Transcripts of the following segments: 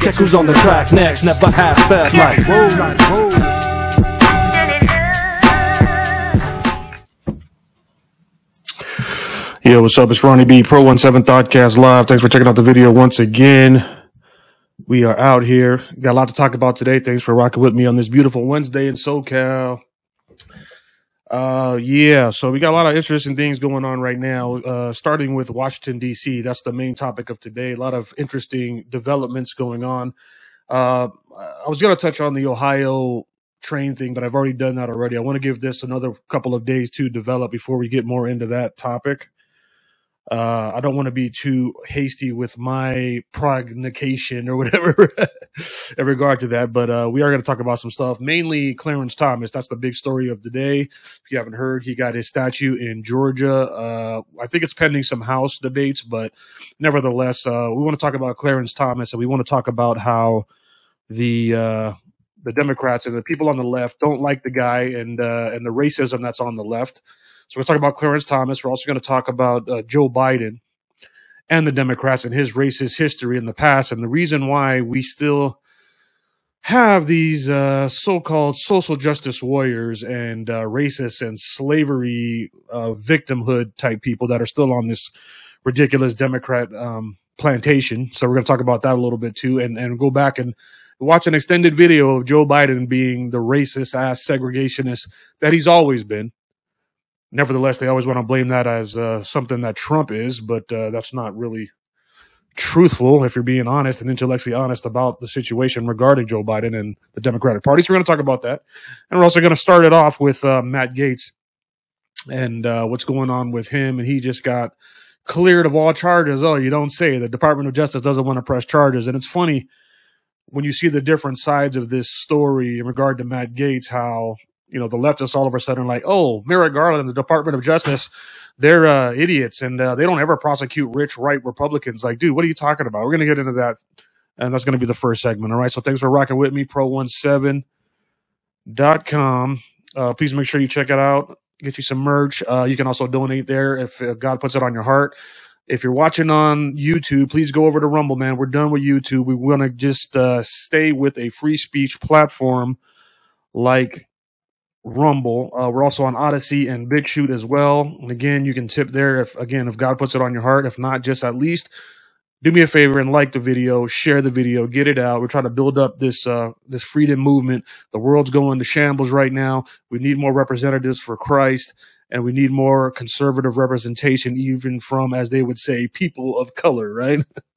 Check who's on the track next. Never half step like. Whoa, whoa. Yo, what's up? It's Ronnie B, Pro 17 Thoughtcast Live. Thanks for checking out the video once again. We are out here. Got a lot to talk about today. Thanks for rocking with me on this beautiful Wednesday in SoCal. Uh, yeah, so we got a lot of interesting things going on right now. Uh, starting with Washington D.C. That's the main topic of today. A lot of interesting developments going on. Uh, I was going to touch on the Ohio train thing, but I've already done that already. I want to give this another couple of days to develop before we get more into that topic. Uh, I don't want to be too hasty with my prognostication or whatever in regard to that, but uh, we are going to talk about some stuff, mainly Clarence Thomas. That's the big story of the day. If you haven't heard, he got his statue in Georgia. Uh, I think it's pending some House debates, but nevertheless, uh, we want to talk about Clarence Thomas and we want to talk about how the uh, the Democrats and the people on the left don't like the guy and uh, and the racism that's on the left. So we're talking about Clarence Thomas. We're also going to talk about uh, Joe Biden and the Democrats and his racist history in the past and the reason why we still have these uh, so-called social justice warriors and uh, and slavery uh, victimhood type people that are still on this ridiculous Democrat um, plantation. So we're going to talk about that a little bit too, and and go back and watch an extended video of Joe Biden being the racist ass segregationist that he's always been. Nevertheless, they always want to blame that as uh, something that Trump is, but uh, that's not really truthful if you're being honest and intellectually honest about the situation regarding Joe Biden and the Democratic Party. So we're going to talk about that. And we're also going to start it off with uh, Matt Gaetz and uh, what's going on with him. And he just got cleared of all charges. Oh, you don't say. The Department of Justice doesn't want to press charges. And it's funny when you see the different sides of this story in regard to Matt Gaetz, how you know the leftists all of a sudden like, oh, Merrick Garland, the Department of Justice, they're uh, idiots and uh, they don't ever prosecute rich right Republicans. Like, dude, what are you talking about? We're gonna get into that, and that's gonna be the first segment. All right. So thanks for rocking with me, pro17.com. Uh, please make sure you check it out. Get you some merch. Uh, you can also donate there if, God puts it on your heart. If you're watching on YouTube, please go over to Rumble, man. We're done with YouTube. We want to just uh, stay with a free speech platform like Rumble. Uh, we're also on Odysee and BitChute as well. And again, you can tip there if again if God puts it on your heart. If not, just at least do me a favor and like the video, share the video, get it out. We're trying to build up this uh, this freedom movement. The world's going to shambles right now. We need more representatives for Christ, and we need more conservative representation, even from, as they would say, people of color. Right.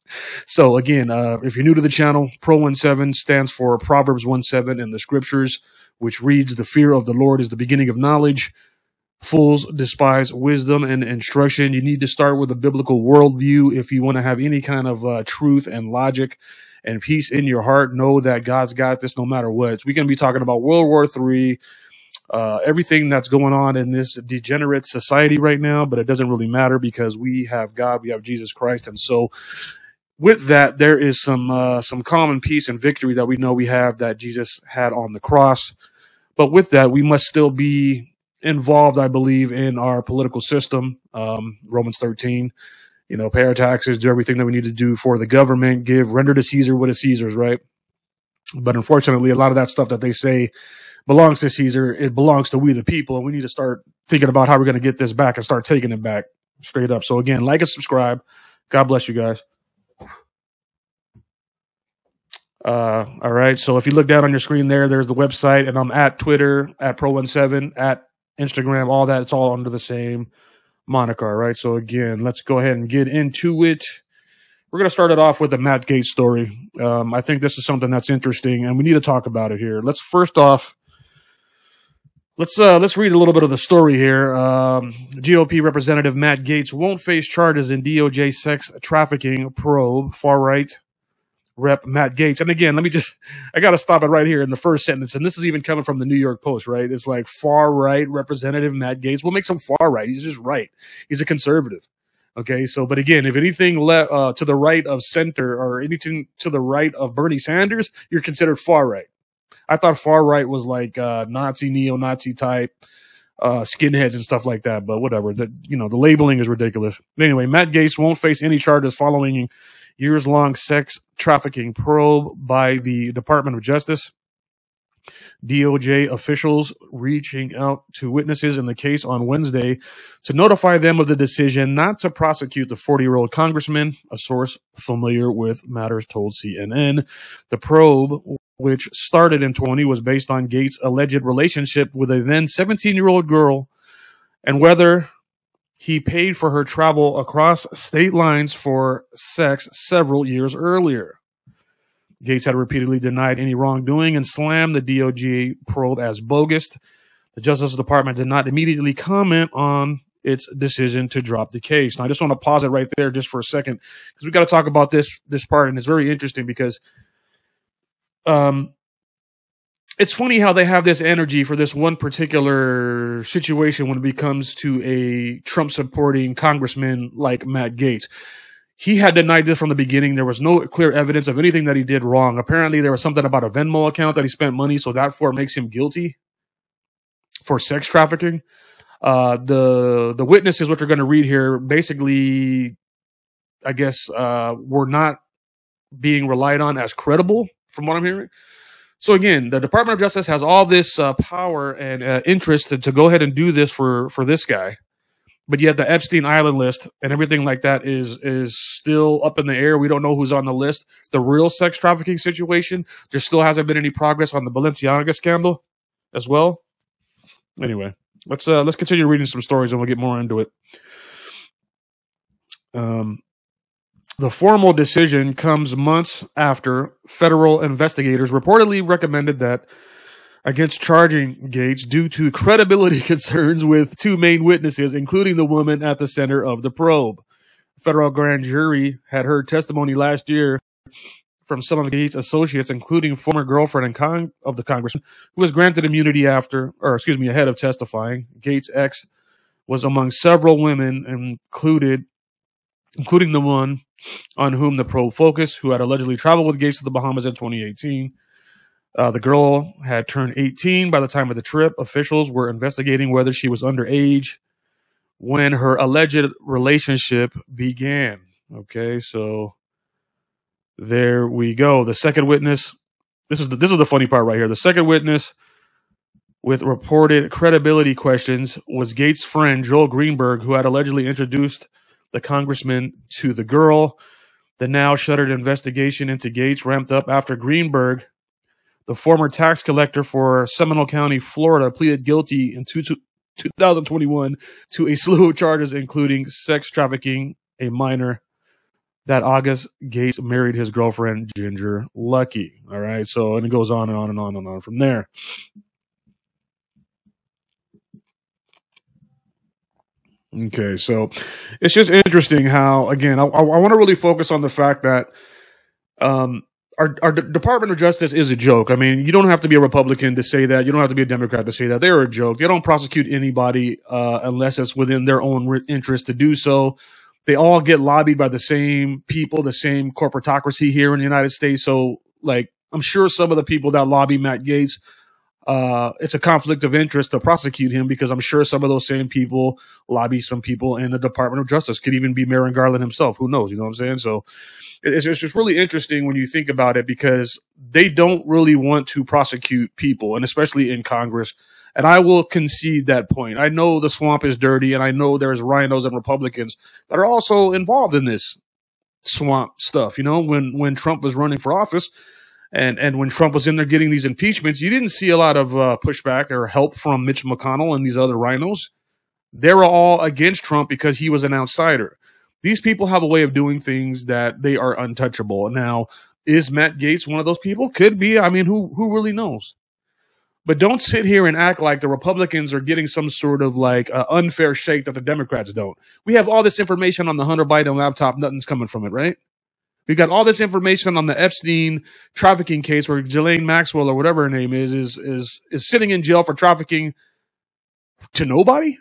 so again, uh, if you're new to the channel, Pro 17 stands for Proverbs 1 7 in the scriptures which reads, The fear of the Lord is the beginning of knowledge. Fools despise wisdom and instruction. You need to start with a biblical worldview if you want to have any kind of uh, truth and logic and peace in your heart. Know that God's got this no matter what. We're going to be talking about World War III, uh, everything that's going on in this degenerate society right now, but it doesn't really matter because we have God, we have Jesus Christ. And so with that, there is some uh, some common peace and victory that we know we have that Jesus had on the cross. But with that, we must still be involved, I believe, in our political system. Um, Romans 13, you know, pay our taxes, do everything that we need to do for the government, give, render to Caesar what is Caesar's, right? But unfortunately, a lot of that stuff that they say belongs to Caesar, it belongs to we the people, and we need to start thinking about how we're going to get this back and start taking it back straight up. So again, like and subscribe. God bless you guys. Uh, all right. So if you look down on your screen there, there's the website, and I'm at Twitter, at Pro17, at Instagram, all that. It's all under the same moniker. Right. So again, let's go ahead and get into it. We're going to start it off with the Matt Gaetz story. Um, I think this is something that's interesting, and we need to talk about it here. Let's first off, let's uh, let's read a little bit of the story here. Um, GOP Representative Matt Gaetz won't face charges in DOJ sex trafficking probe. Far right Rep Matt Gaetz. And again, let me just, I got to stop it right here in the first sentence. And this is even coming from the New York Post, right? It's like far right Representative Matt Gaetz. What makes him far right? He's just right. He's a conservative. Okay. So, but again, if anything le- uh, to the right of center or anything to the right of Bernie Sanders, you're considered far right. I thought far right was like uh, Nazi, neo Nazi type, uh, skinheads and stuff like that. But whatever. The, you know, the labeling is ridiculous. Anyway, Matt Gaetz won't face any charges following years long sex trafficking probe by the Department of Justice. DOJ officials reaching out to witnesses in the case on Wednesday to notify them of the decision not to prosecute the 40 year old congressman, a source familiar with matters told CNN. The probe, which started in 20, was based on Gaetz' alleged relationship with a then 17 year old girl and whether he paid for her travel across state lines for sex several years earlier. Gaetz had repeatedly denied any wrongdoing and slammed the DOJ probe as bogus. The Justice Department did not immediately comment on its decision to drop the case. Now, I just want to pause it right there just for a second because we got to talk about this this part, and it's very interesting because um, it's funny how they have this energy for this one particular situation when it comes to a Trump supporting congressman like Matt Gaetz. he had denied this from the beginning. There was no clear evidence of anything that he did wrong. Apparently, there was something about a Venmo account that he spent money, so that for makes him guilty for sex trafficking. Uh, the the witnesses, which we're going to read here, basically, I guess, uh, were not being relied on as credible, from what I'm hearing. So again, the Department of Justice has all this uh, power and uh, interest to, to go ahead and do this for for this guy but yet the Epstein Island list and everything like that is is still up in the air. We don't know who's on the list. The real sex trafficking situation, there still hasn't been any progress on the Balenciaga scandal as well. Anyway, let's uh let's continue reading some stories and we'll get more into it. Um the formal decision comes months after federal investigators reportedly recommended that against charging Gaetz due to credibility concerns with two main witnesses, including the woman at the center of the probe. Federal grand jury had heard testimony last year from some of Gaetz' associates, including former girlfriend and con- of the congressman, who was granted immunity after, or excuse me, ahead of testifying. Gaetz' ex was among several women, included, including the one on whom the probe focused, who had allegedly traveled with Gaetz to the Bahamas in 2018. Uh, the girl had turned 18 by the time of the trip. Officials were investigating whether she was underage when her alleged relationship began. Okay, so there we go. The second witness. This is the, this is the funny part right here. The second witness with reported credibility questions was Gaetz' friend Joel Greenberg, who had allegedly introduced the congressman to the girl. The now shuttered investigation into Gaetz ramped up after Greenberg the former tax collector for Seminole County, Florida, pleaded guilty in two, 2021 to a slew of charges, including sex trafficking a minor. That August, Gaetz married his girlfriend, Ginger Luckey. All right. So, and it goes on and on and on and on from there. Okay, so it's just interesting how, again, I, I want to really focus on the fact that um, our, our Department of Justice is a joke. I mean, you don't have to be a Republican to say that. You don't have to be a Democrat to say that. They're a joke. They don't prosecute anybody uh, unless it's within their own re- interest to do so. They all get lobbied by the same people, the same corporatocracy here in the United States. So, like, I'm sure some of the people that lobby Matt Gaetz uh, it's a conflict of interest to prosecute him because I'm sure some of those same people lobby some people in the Department of Justice. Could even be Merrick Garland himself. Who knows? You know what I'm saying? So it's, it's just really interesting when you think about it because they don't really want to prosecute people, and especially in Congress. And I will concede that point. I know the swamp is dirty, and I know there's rhinos and Republicans that are also involved in this swamp stuff. You know, when when Trump was running for office, and and when Trump was in there getting these impeachments, you didn't see a lot of uh, pushback or help from Mitch McConnell and these other rhinos. They were all against Trump because he was an outsider. These people have a way of doing things that they are untouchable. Now, is Matt Gaetz one of those people? Could be. I mean, who who really knows? But don't sit here and act like the Republicans are getting some sort of like uh, unfair shake that the Democrats don't. We have all this information on the Hunter Biden laptop. Nothing's coming from it, right? We got all this information on the Epstein trafficking case where Ghislaine Maxwell or whatever her name is is is is sitting in jail for trafficking to nobody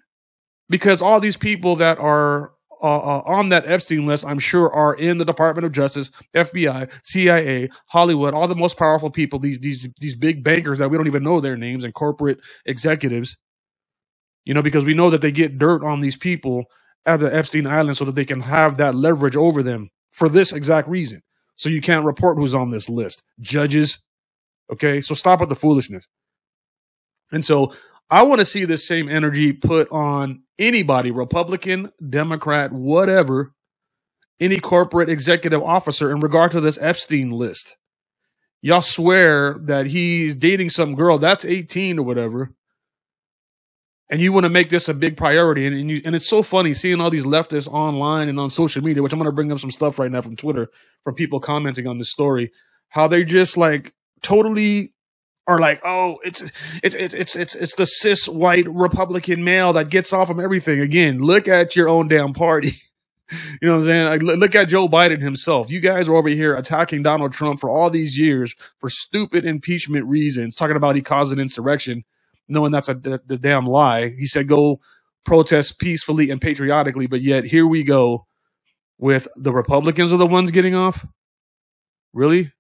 because all these people that are uh, uh, on that Epstein list, I'm sure, are in the Department of Justice, FBI, CIA, Hollywood, all the most powerful people. These these these big bankers that we don't even know their names and corporate executives. You know, because we know that they get dirt on these people at the Epstein Island so that they can have that leverage over them for this exact reason. So you can't report who's on this list. Judges. Okay. So stop with the foolishness. And so I want to see this same energy put on anybody, Republican, Democrat, whatever, any corporate executive officer in regard to this Epstein list. Y'all swear that he's dating some girl that's 18 or whatever and you want to make this a big priority. And, and, you, and it's so funny seeing all these leftists online and on social media, which I'm going to bring up some stuff right now from Twitter from people commenting on this story, how they just like totally are like, oh, it's it's it's it's it's it's the cis white Republican male that gets off of everything. Again, look at your own damn party. you know what I'm saying? Like, look at Joe Biden himself. You guys are over here attacking Donald Trump for all these years for stupid impeachment reasons, talking about he caused an insurrection knowing that's a the, the damn lie. He said go protest peacefully and patriotically, but yet here we go with the Republicans are the ones getting off. Really?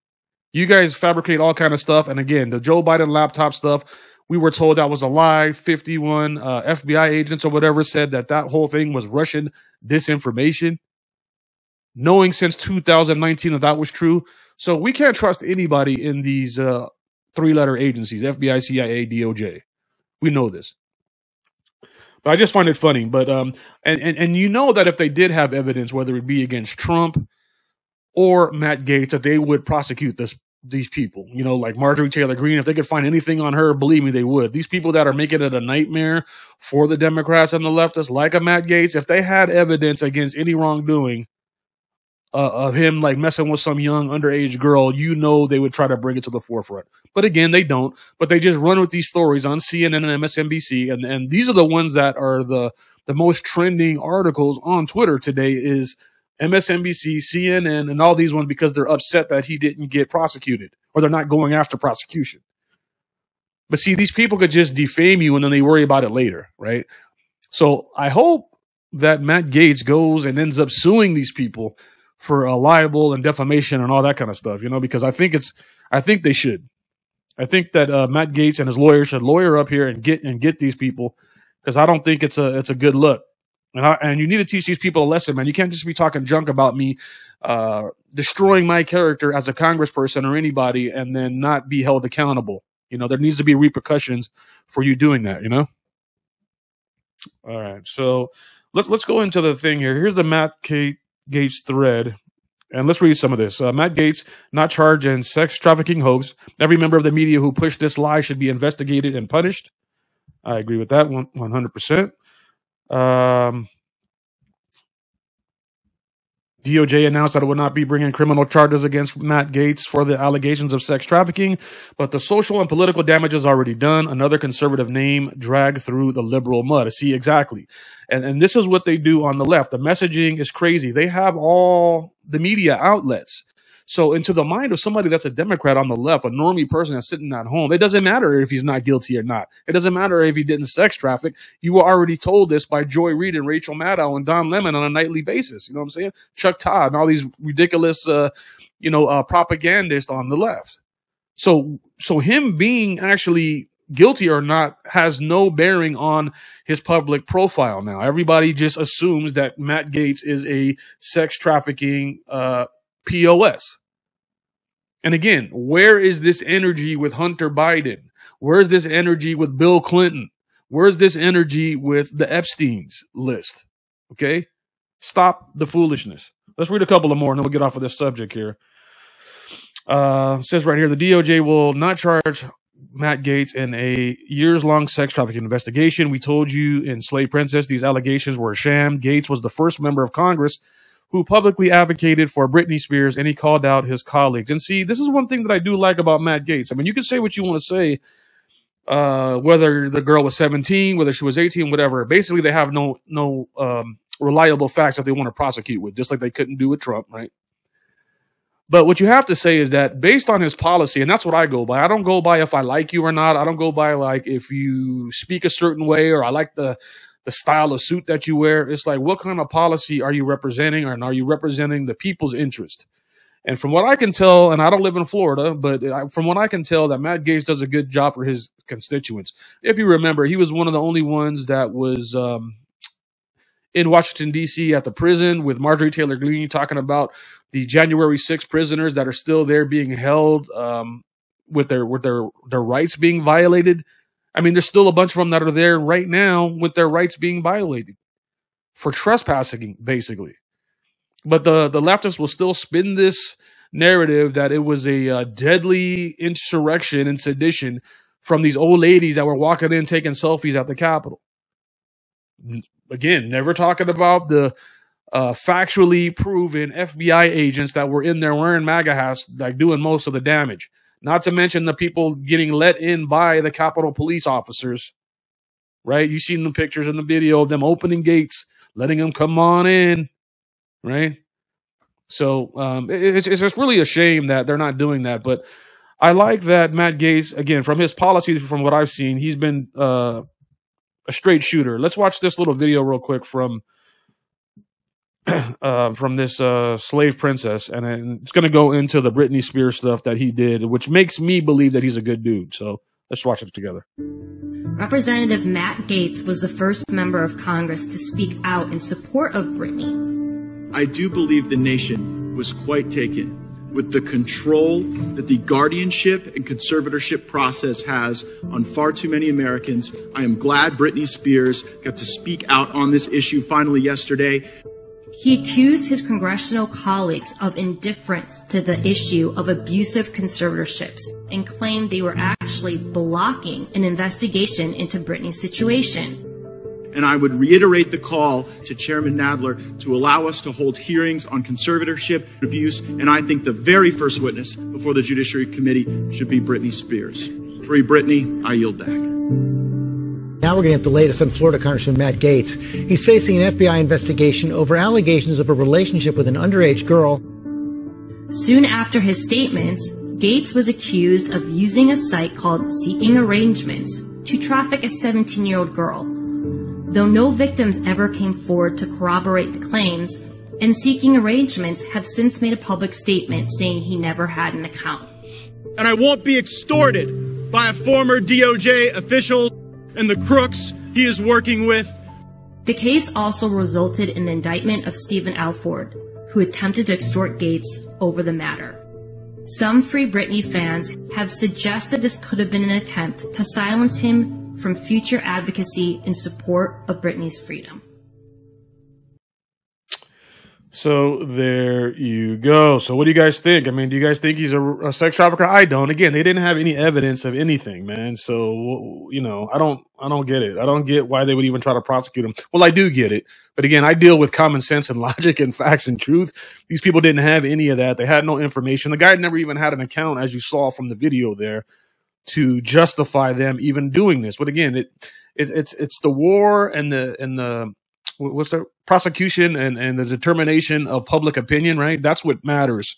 You guys fabricate all kind of stuff, and again, the Joe Biden laptop stuff. We were told that was a lie. 51 uh, FBI agents or whatever said that that whole thing was Russian disinformation. Knowing since 2019 that that was true, so we can't trust anybody in these uh, three-letter agencies: FBI, CIA, DOJ. We know this. But I just find it funny. But um, and, and and you know that if they did have evidence, whether it be against Trump or Matt Gaetz, that they would prosecute this these people. You know, like Marjorie Taylor Greene, if they could find anything on her, believe me, they would. These people that are making it a nightmare for the Democrats and the leftists, like a Matt Gaetz, if they had evidence against any wrongdoing, uh, of him like messing with some young underage girl, you know they would try to bring it to the forefront. But again, they don't. But they just run with these stories on CNN and MSNBC, and and these are the ones that are the the most trending articles on Twitter today. Is MSNBC, CNN, and all these ones because they're upset that he didn't get prosecuted or they're not going after prosecution. But see, these people could just defame you and then they worry about it later, right? So I hope that Matt Gaetz goes and ends up suing these people for a libel and defamation and all that kind of stuff, you know, because I think it's, I think they should. I think that uh, Matt Gaetz and his lawyer should lawyer up here and get and get these people because I don't think it's a it's a good look. And I, and you need to teach these people a lesson, man. You can't just be talking junk about me, uh, destroying my character as a congressperson or anybody, and then not be held accountable. You know, there needs to be repercussions for you doing that. You know. All right, so let's let's go into the thing here. Here's the Matt Kate Gaetz thread. And let's read some of this. Uh, Matt Gaetz, not charged in sex trafficking hoax. Every member of the media who pushed this lie should be investigated and punished. I agree with that one, 100%. Um, DOJ announced that it would not be bringing criminal charges against Matt Gaetz for the allegations of sex trafficking, but the social and political damage is already done. Another conservative name dragged through the liberal mud. See, exactly. And, and this is what they do on the left. The messaging is crazy. They have all the media outlets. So into the mind of somebody that's a Democrat on the left, a normie person that's sitting at home, it doesn't matter if he's not guilty or not. It doesn't matter if he didn't sex traffic. You were already told this by Joy Reid and Rachel Maddow and Don Lemon on a nightly basis. You know what I'm saying? Chuck Todd and all these ridiculous, uh, you know, uh, propagandists on the left. So, so him being actually guilty or not has no bearing on his public profile now. Everybody just assumes that Matt Gaetz is a sex trafficking, uh, POS. And again, where is this energy with Hunter Biden? Where's this energy with Bill Clinton? Where's this energy with the Epstein's list? Okay. Stop the foolishness. Let's read a couple of more and then we'll get off of this subject here. Uh, says right here, the DOJ will not charge Matt Gaetz in a years long sex trafficking investigation. We told you in Slave Princess these allegations were a sham. Gaetz was the first member of Congress who publicly advocated for Britney Spears and he called out his colleagues. And see, this is one thing that I do like about Matt Gaetz. I mean, you can say what you want to say, uh, whether the girl was 17, whether she was 18, whatever. Basically, they have no, no, um, reliable facts that they want to prosecute with, just like they couldn't do with Trump, right? But what you have to say is that based on his policy, and that's what I go by. I don't go by if I like you or not. I don't go by like if you speak a certain way or I like the the style of suit that you wear. It's like, what kind of policy are you representing, and are you representing the people's interest? And from what I can tell, and I don't live in Florida, but from what I can tell, that Matt Gaetz does a good job for his constituents. If you remember, he was one of the only ones that was um, in Washington D.C. at the prison with Marjorie Taylor Greene talking about the January 6 prisoners that are still there being held um, with their with their their rights being violated. I mean, there's still a bunch of them that are there right now with their rights being violated for trespassing, basically. But the the leftists will still spin this narrative that it was a uh, deadly insurrection and sedition from these old ladies that were walking in taking selfies at the Capitol. Again, never talking about the uh, factually proven FBI agents that were in there wearing MAGA hats, like doing most of the damage. Not to mention the people getting let in by the Capitol police officers. Right? You've seen the pictures in the video of them opening gates, letting them come on in. Right? So um, it's, it's just really a shame that they're not doing that. But I like that Matt Gaetz, again, from his policies, from what I've seen, he's been uh, a straight shooter. Let's watch this little video real quick from uh, from this uh, slave princess, and it's going to go into the Britney Spears stuff that he did, which makes me believe that he's a good dude. So let's watch it together. Representative Matt Gaetz was the first member of Congress to speak out in support of Britney. I do believe the nation was quite taken with the control that the guardianship and conservatorship process has on far too many Americans. I am glad Britney Spears got to speak out on this issue finally yesterday. He accused his congressional colleagues of indifference to the issue of abusive conservatorships and claimed they were actually blocking an investigation into Britney's situation. And I would reiterate the call to Chairman Nadler to allow us to hold hearings on conservatorship abuse. And I think the very first witness before the Judiciary Committee should be Britney Spears. Free Britney, I yield back. Now we're going to have the latest on Florida Congressman Matt Gaetz. He's facing an FBI investigation over allegations of a relationship with an underage girl. Soon after his statements, Gaetz was accused of using a site called Seeking Arrangements to traffic a 17 year old girl. Though no victims ever came forward to corroborate the claims, and Seeking Arrangements have since made a public statement saying he never had an account. And I won't be extorted by a former DOJ official and the crooks he is working with. The case also resulted in the indictment of Stephen Alford, who attempted to extort Gaetz over the matter. Some Free Britney fans have suggested this could have been an attempt to silence him from future advocacy in support of Britney's freedom. So there you go. So what do you guys think? I mean, do you guys think he's a, a, sex trafficker? I don't. Again, they didn't have any evidence of anything, man. So you know, I don't, I don't get it. I don't get why they would even try to prosecute him. Well, I do get it, but again, I deal with common sense and logic and facts and truth. These people didn't have any of that. They had no information. The guy never even had an account, as you saw from the video there, to justify them even doing this. But again, it, it it's it's the war and the and the what's the prosecution and, and the determination of public opinion, right? That's what matters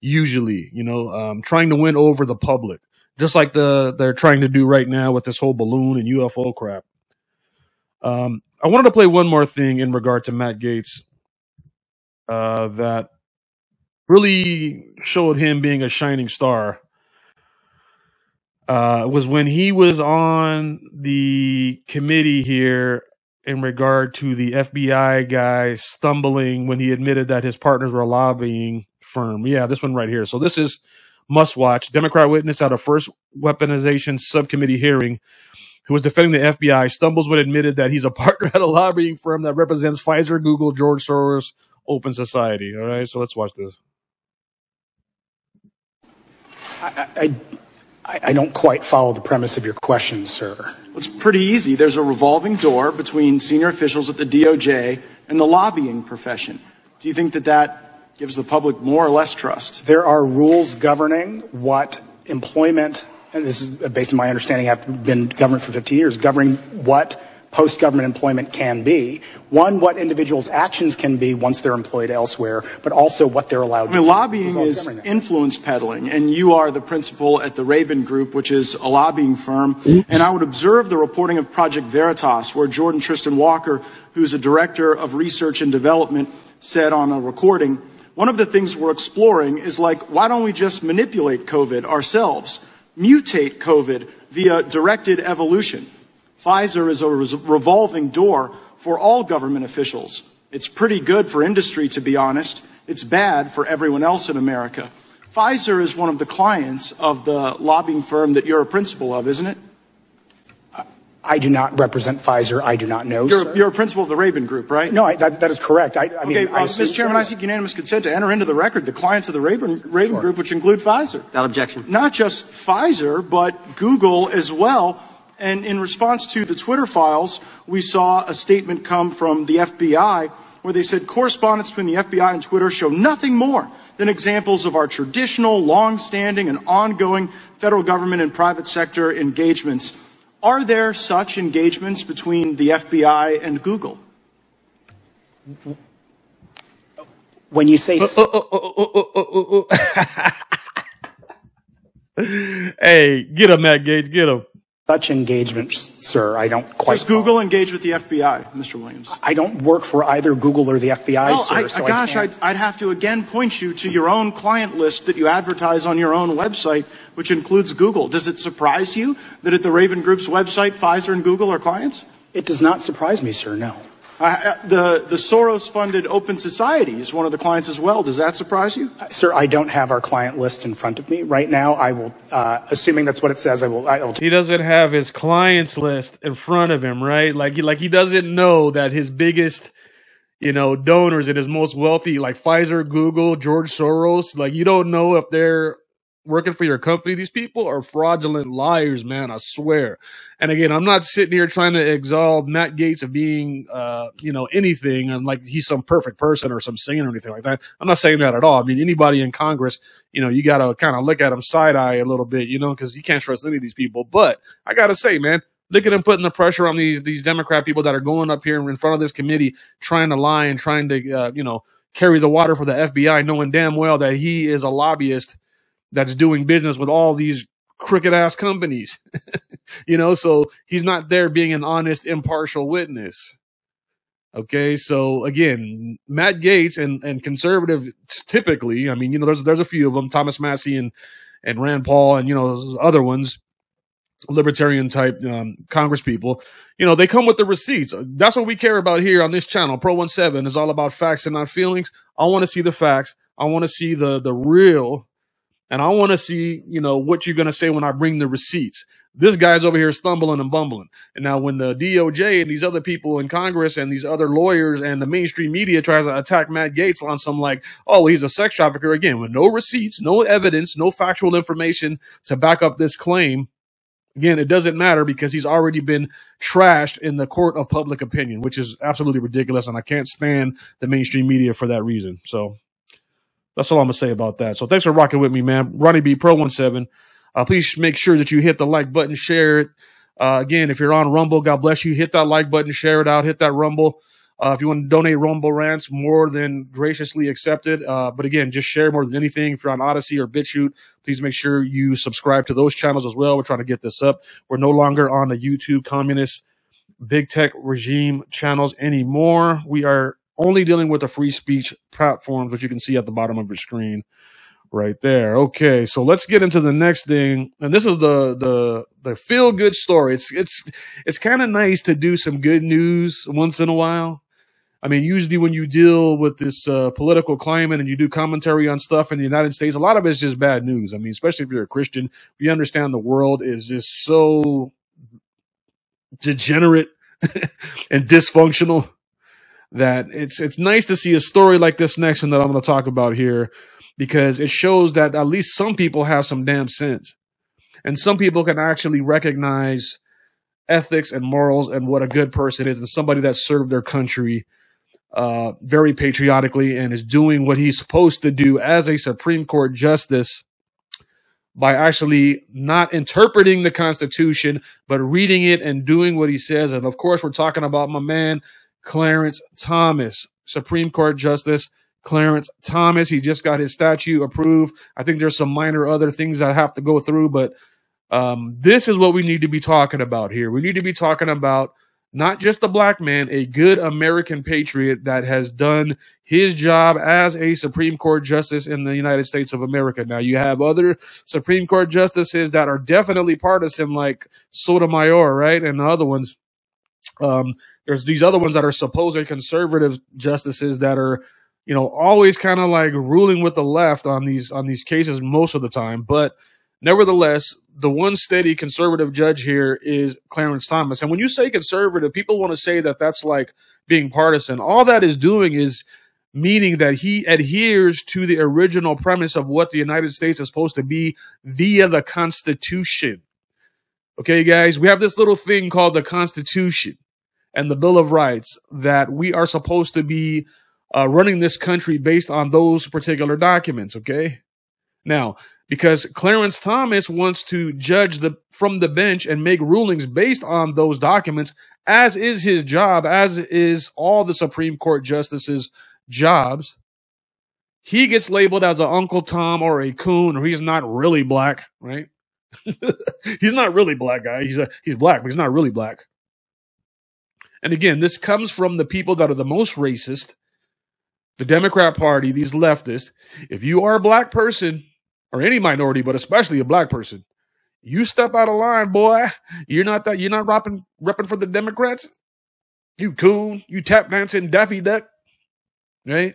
usually, you know, um, trying to win over the public, just like the they're trying to do right now with this whole balloon and UFO crap. Um, I wanted to play one more thing in regard to Matt Gaetz, uh, that really showed him being a shining star. Uh, was when he was on the committee here in regard to the FBI guy stumbling when he admitted that his partners were a lobbying firm. Yeah, this one right here. So this is must watch. Democrat witness at a first weaponization subcommittee hearing who was defending the FBI stumbles when admitted that he's a partner at a lobbying firm that represents Pfizer, Google, George Soros, Open Society. All right, so let's watch this. I, I, I don't quite follow the premise of your question, sir. It's pretty easy. There's a revolving door between senior officials at the DOJ and the lobbying profession. Do you think that that gives the public more or less trust? There are rules governing what employment, and this is based on my understanding, I've been government for 15 years, governing what post-government employment can be. One, what individuals' actions can be once they're employed elsewhere, but also what they're allowed I mean, to lobbying is influence peddling, and you are the principal at the Raben Group, which is a lobbying firm. And I would observe the reporting of Project Veritas, where Jordon Trishton Walker, who's a director of research and development, said on a recording, one of the things we're exploring is like, why don't we just manipulate COVID ourselves? Mutate COVID via directed evolution. Pfizer is a revolving door for all government officials. It's pretty good for industry, to be honest. It's bad for everyone else in America. Pfizer is one of the clients of the lobbying firm that you're a principal of, isn't it? I do not represent Pfizer. I do not know. You're, sir. you're a principal of the Raben Group, right? no, I, that, that is correct. I, I Okay, I uh, assume Mr. Chairman, so. I seek unanimous consent to enter into the record the clients of the Raben, Raben Group, which include Pfizer. Without objection. Not just Pfizer, but Google as well. And in response to the Twitter files, we saw a statement come from the FBI where they said correspondence between the FBI and Twitter show nothing more than examples of our traditional, long-standing, and ongoing federal government and private sector engagements. Are there such engagements between the FBI and Google? When you say hey, get him, Matt Gaetz, get him. Such engagements, sir, I don't quite. Does Google engage with the FBI, Mr. Williams? I don't work for either Google or the FBI, Well, sir. I, so gosh, I I'd, I'd have to again point you to your own client list that you advertise on your own website, which includes Google. Does it surprise you that at the Raben Group's website, Pfizer and Google are clients? it does not surprise me, sir. No. Uh, the, the Soros-funded Open Society is one of the clients as well. Does that surprise you? Sir, I don't have our client list in front of me right now. I will, uh, assuming that's what it says, I will. I will He doesn't have his clients list in front of him, right? Like he like he doesn't know that his biggest, you know, donors and his most wealthy, like Pfizer, Google, George Soros, like you don't know if they're working for your company. These people are fraudulent liars, man. I swear. And again, I'm not sitting here trying to exalt Matt Gaetz of being, uh, you know, anything and like he's some perfect person or some saint or anything like that. I'm not saying that at all. I mean, anybody in Congress, you know, you got to kind of look at him side eye a little bit, you know, because you can't trust any of these people. But I got to say, man, look at him putting the pressure on these these Democrat people that are going up here in front of this committee, trying to lie and trying to, uh, you know, carry the water for the FBI, knowing damn well that he is a lobbyist that's doing business with all these crooked ass companies. you know, so he's not there being an honest, impartial witness. Okay, so again, Matt Gaetz and and conservative typically, I mean, you know, there's there's a few of them, Thomas Massie and and Rand Paul, and you know, other ones, libertarian type um, Congress people. You know, they come with the receipts. That's what we care about here on this channel. Pro One Seven is all about facts and not feelings. I want to see the facts. I want to see the the real and I want to see, you know, what you're going to say when I bring the receipts. This guy's over here stumbling and bumbling. And now when the DOJ and these other people in Congress and these other lawyers and the mainstream media tries to attack Matt Gaetz on some like, oh, he's a sex trafficker again with no receipts, no evidence, no factual information to back up this claim. Again, it doesn't matter because he's already been trashed in the court of public opinion, which is absolutely ridiculous. And I can't stand the mainstream media for that reason. So that's all I'm gonna say about that. So thanks for rocking with me, man. Ronnie B Pro One Seven. Uh, please make sure that you hit the like button, share it. Uh, again, if you're on Rumble, God bless you. Hit that like button, share it out, hit that Rumble. Uh, if you want to donate Rumble rants, more than graciously accepted. Uh, but again, just share more than anything. If you're on Odysee or BitChute, please make sure you subscribe to those channels as well. We're trying to get this up. We're no longer on the YouTube communist big tech regime channels anymore. We are only dealing with the free speech platforms, which you can see at the bottom of your screen right there. Okay, so let's get into the next thing. And this is the the the feel good story. It's it's it's kind of nice to do some good news once in a while. I mean, usually when you deal with this uh, political climate and you do commentary on stuff in the United States, a lot of it's just bad news. I mean, especially if you're a Christian, you understand the world is just so degenerate and dysfunctional that it's it's nice to see a story like this next one that I'm going to talk about here because it shows that at least some people have some damn sense and some people can actually recognize ethics and morals and what a good person is and somebody that served their country uh, very patriotically and is doing what he's supposed to do as a Supreme Court justice by actually not interpreting the Constitution, but reading it and doing what he says. And of course, we're talking about my man, Clarence Thomas, Supreme Court Justice Clarence Thomas. He just got his statue approved. I think there's some minor other things I have to go through, but um, this is what we need to be talking about here. We need to be talking about not just a black man, a good American patriot that has done his job as a Supreme Court justice in the United States of America. Now, you have other Supreme Court justices that are definitely partisan, like Sotomayor, right? And the other ones Um, there's these other ones that are supposed conservative justices that are, you know, always kind of like ruling with the left on these on these cases most of the time. But nevertheless, the one steady conservative judge here is Clarence Thomas. And when you say conservative, people want to say that that's like being partisan. All that is doing is meaning that he adheres to the original premise of what the United States is supposed to be via the Constitution. Okay, guys, we have this little thing called the Constitution and the Bill of Rights that we are supposed to be uh, running this country based on those particular documents. Okay. Now, because Clarence Thomas wants to judge the from the bench and make rulings based on those documents, as is his job, as is all the Supreme Court justices' jobs. He gets labeled as an Uncle Tom or a coon, or he's not really black, right? he's not really black guy. He's a, he's black, but he's not really black. And again, this comes from the people that are the most racist, the Democrat Party, these leftists. If you are a black person or any minority, but especially a black person, you step out of line, boy. You're not that. You're not repping repping for the Democrats. You coon. You tap dancing Daffy Duck, right?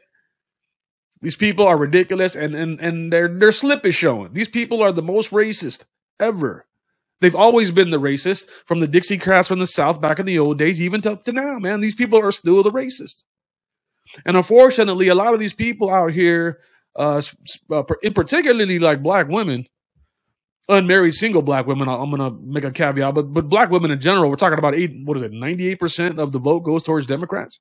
These people are ridiculous, and and and their their slip is showing. These people are the most racist ever. They've always been the racist from the Dixiecrats from the South back in the old days, even up to now, man. These people are still the racist. And unfortunately, a lot of these people out here, uh, uh in particularly like black women, unmarried single black women, I'm going to make a caveat, but, but black women in general, we're talking about eight, what is it, 98% of the vote goes towards Democrats.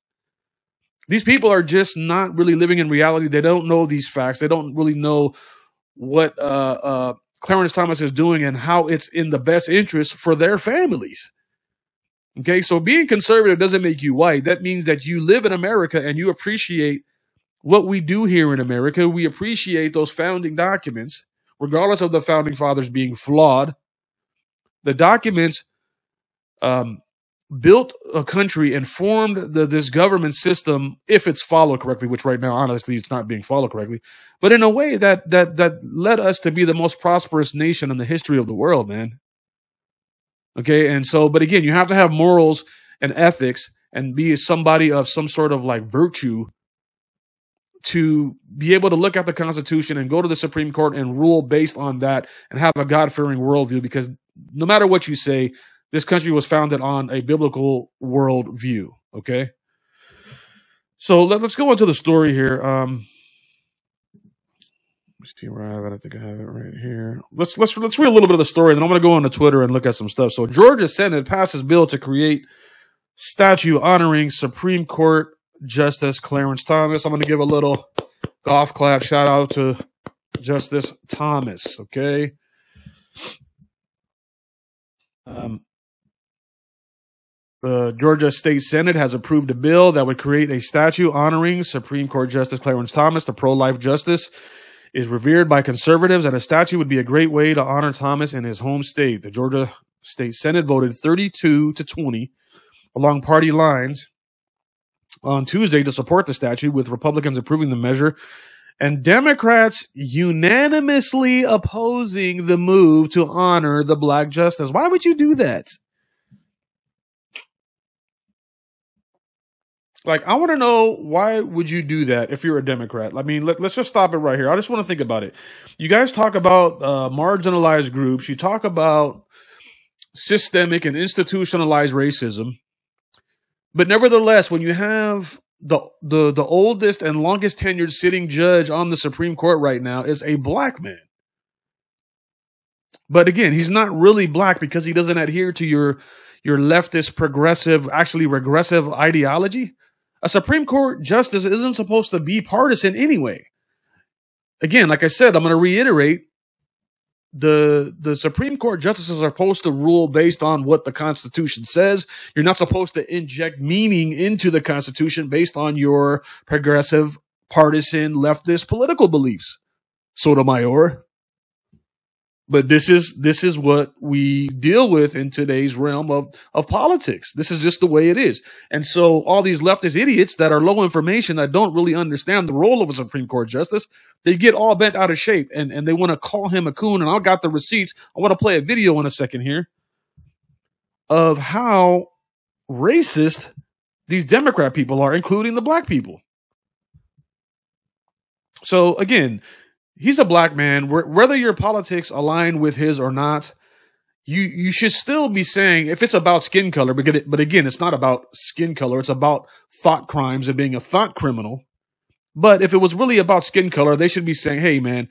These people are just not really living in reality. They don't know these facts. They don't really know what, uh, uh, Clarence Thomas is doing and how it's in the best interest for their families. Okay, so being conservative doesn't make you white. That means that you live in America and you appreciate what we do here in America. We appreciate those founding documents, regardless of the founding fathers being flawed. The documents um, built a country and formed the, this government system if it's followed correctly which right now honestly it's not being followed correctly but in a way that that that led us to be the most prosperous nation in the history of the world man okay and so but again you have to have morals and ethics and be somebody of some sort of like virtue to be able to look at the constitution and go to the supreme court and rule based on that and have a god-fearing worldview because no matter what you say this country was founded on a biblical worldview. Okay. So let, us go into the story here. Um, see where I have it. I think I have it right here. Let's let's let's read a little bit of the story, and then I'm going to go on to Twitter and look at some stuff. So Georgia Senate passes bill to create statue honoring Supreme Court Justice Clarence Thomas. I'm going to give a little golf clap shout out to Justice Thomas. Okay. Um, the Georgia State Senate has approved a bill that would create a statue honoring Supreme Court Justice Clarence Thomas, the pro life justice. Is revered by conservatives, and a statue would be a great way to honor Thomas in his home state. The Georgia State Senate voted 32 to 20 along party lines on Tuesday to support the statue, with Republicans approving the measure and Democrats unanimously opposing the move to honor the black justice. Why would you do that? Like, I want to know why would you do that if you're a Democrat? I mean, let, us just stop it right here. I just want to think about it. You guys talk about uh, marginalized groups. You talk about systemic and institutionalized racism. But nevertheless, when you have the the the oldest and longest tenured sitting judge on the Supreme Court right now is a black man. But again, he's not really black because he doesn't adhere to your your leftist progressive, actually regressive ideology. A Supreme Court justice isn't supposed to be partisan anyway. Again, like I said, I'm going to reiterate the the Supreme Court justices are supposed to rule based on what the Constitution says. You're not supposed to inject meaning into the Constitution based on your progressive, partisan, leftist political beliefs. Sotomayor. But this is this is what we deal with in today's realm of of politics. This is just the way it is. And so all these leftist idiots that are low information that don't really understand the role of a Supreme Court justice, they get all bent out of shape and, and they want to call him a coon. And I got the receipts. I want to play a video in a second here of how racist these Democrat people are, including the black people. So again, he's a black man. Whether your politics align with his or not, you you should still be saying if it's about skin color, but but again, it's not about skin color. It's about thought crimes and being a thought criminal. But if it was really about skin color, they should be saying, "Hey, man,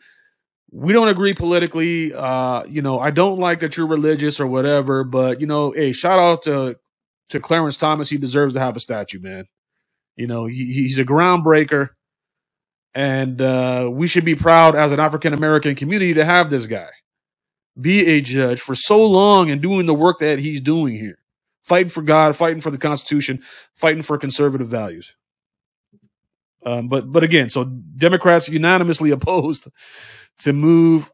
we don't agree politically. Uh, you know, I don't like that you're religious or whatever, but you know, hey, shout out to to Clarence Thomas. He deserves to have a statue, man. You know, he, he's a groundbreaker, and uh, we should be proud as an African American community to have this guy be a judge for so long and doing the work that he's doing here, fighting for God, fighting for the Constitution, fighting for conservative values. Um, but but again, so Democrats unanimously opposed to move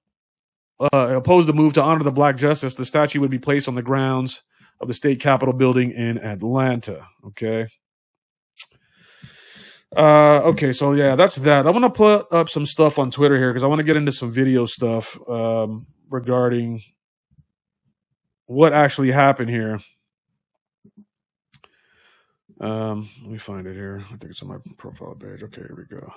uh, opposed the move to honor the black justice. The statue would be placed on the grounds of the state capitol building in Atlanta. Okay. Uh, okay, so yeah, that's that. I want to put up some stuff on Twitter here because I want to get into some video stuff um, regarding what actually happened here. Um, let me find it here. I think it's on my profile page. Okay, here we go.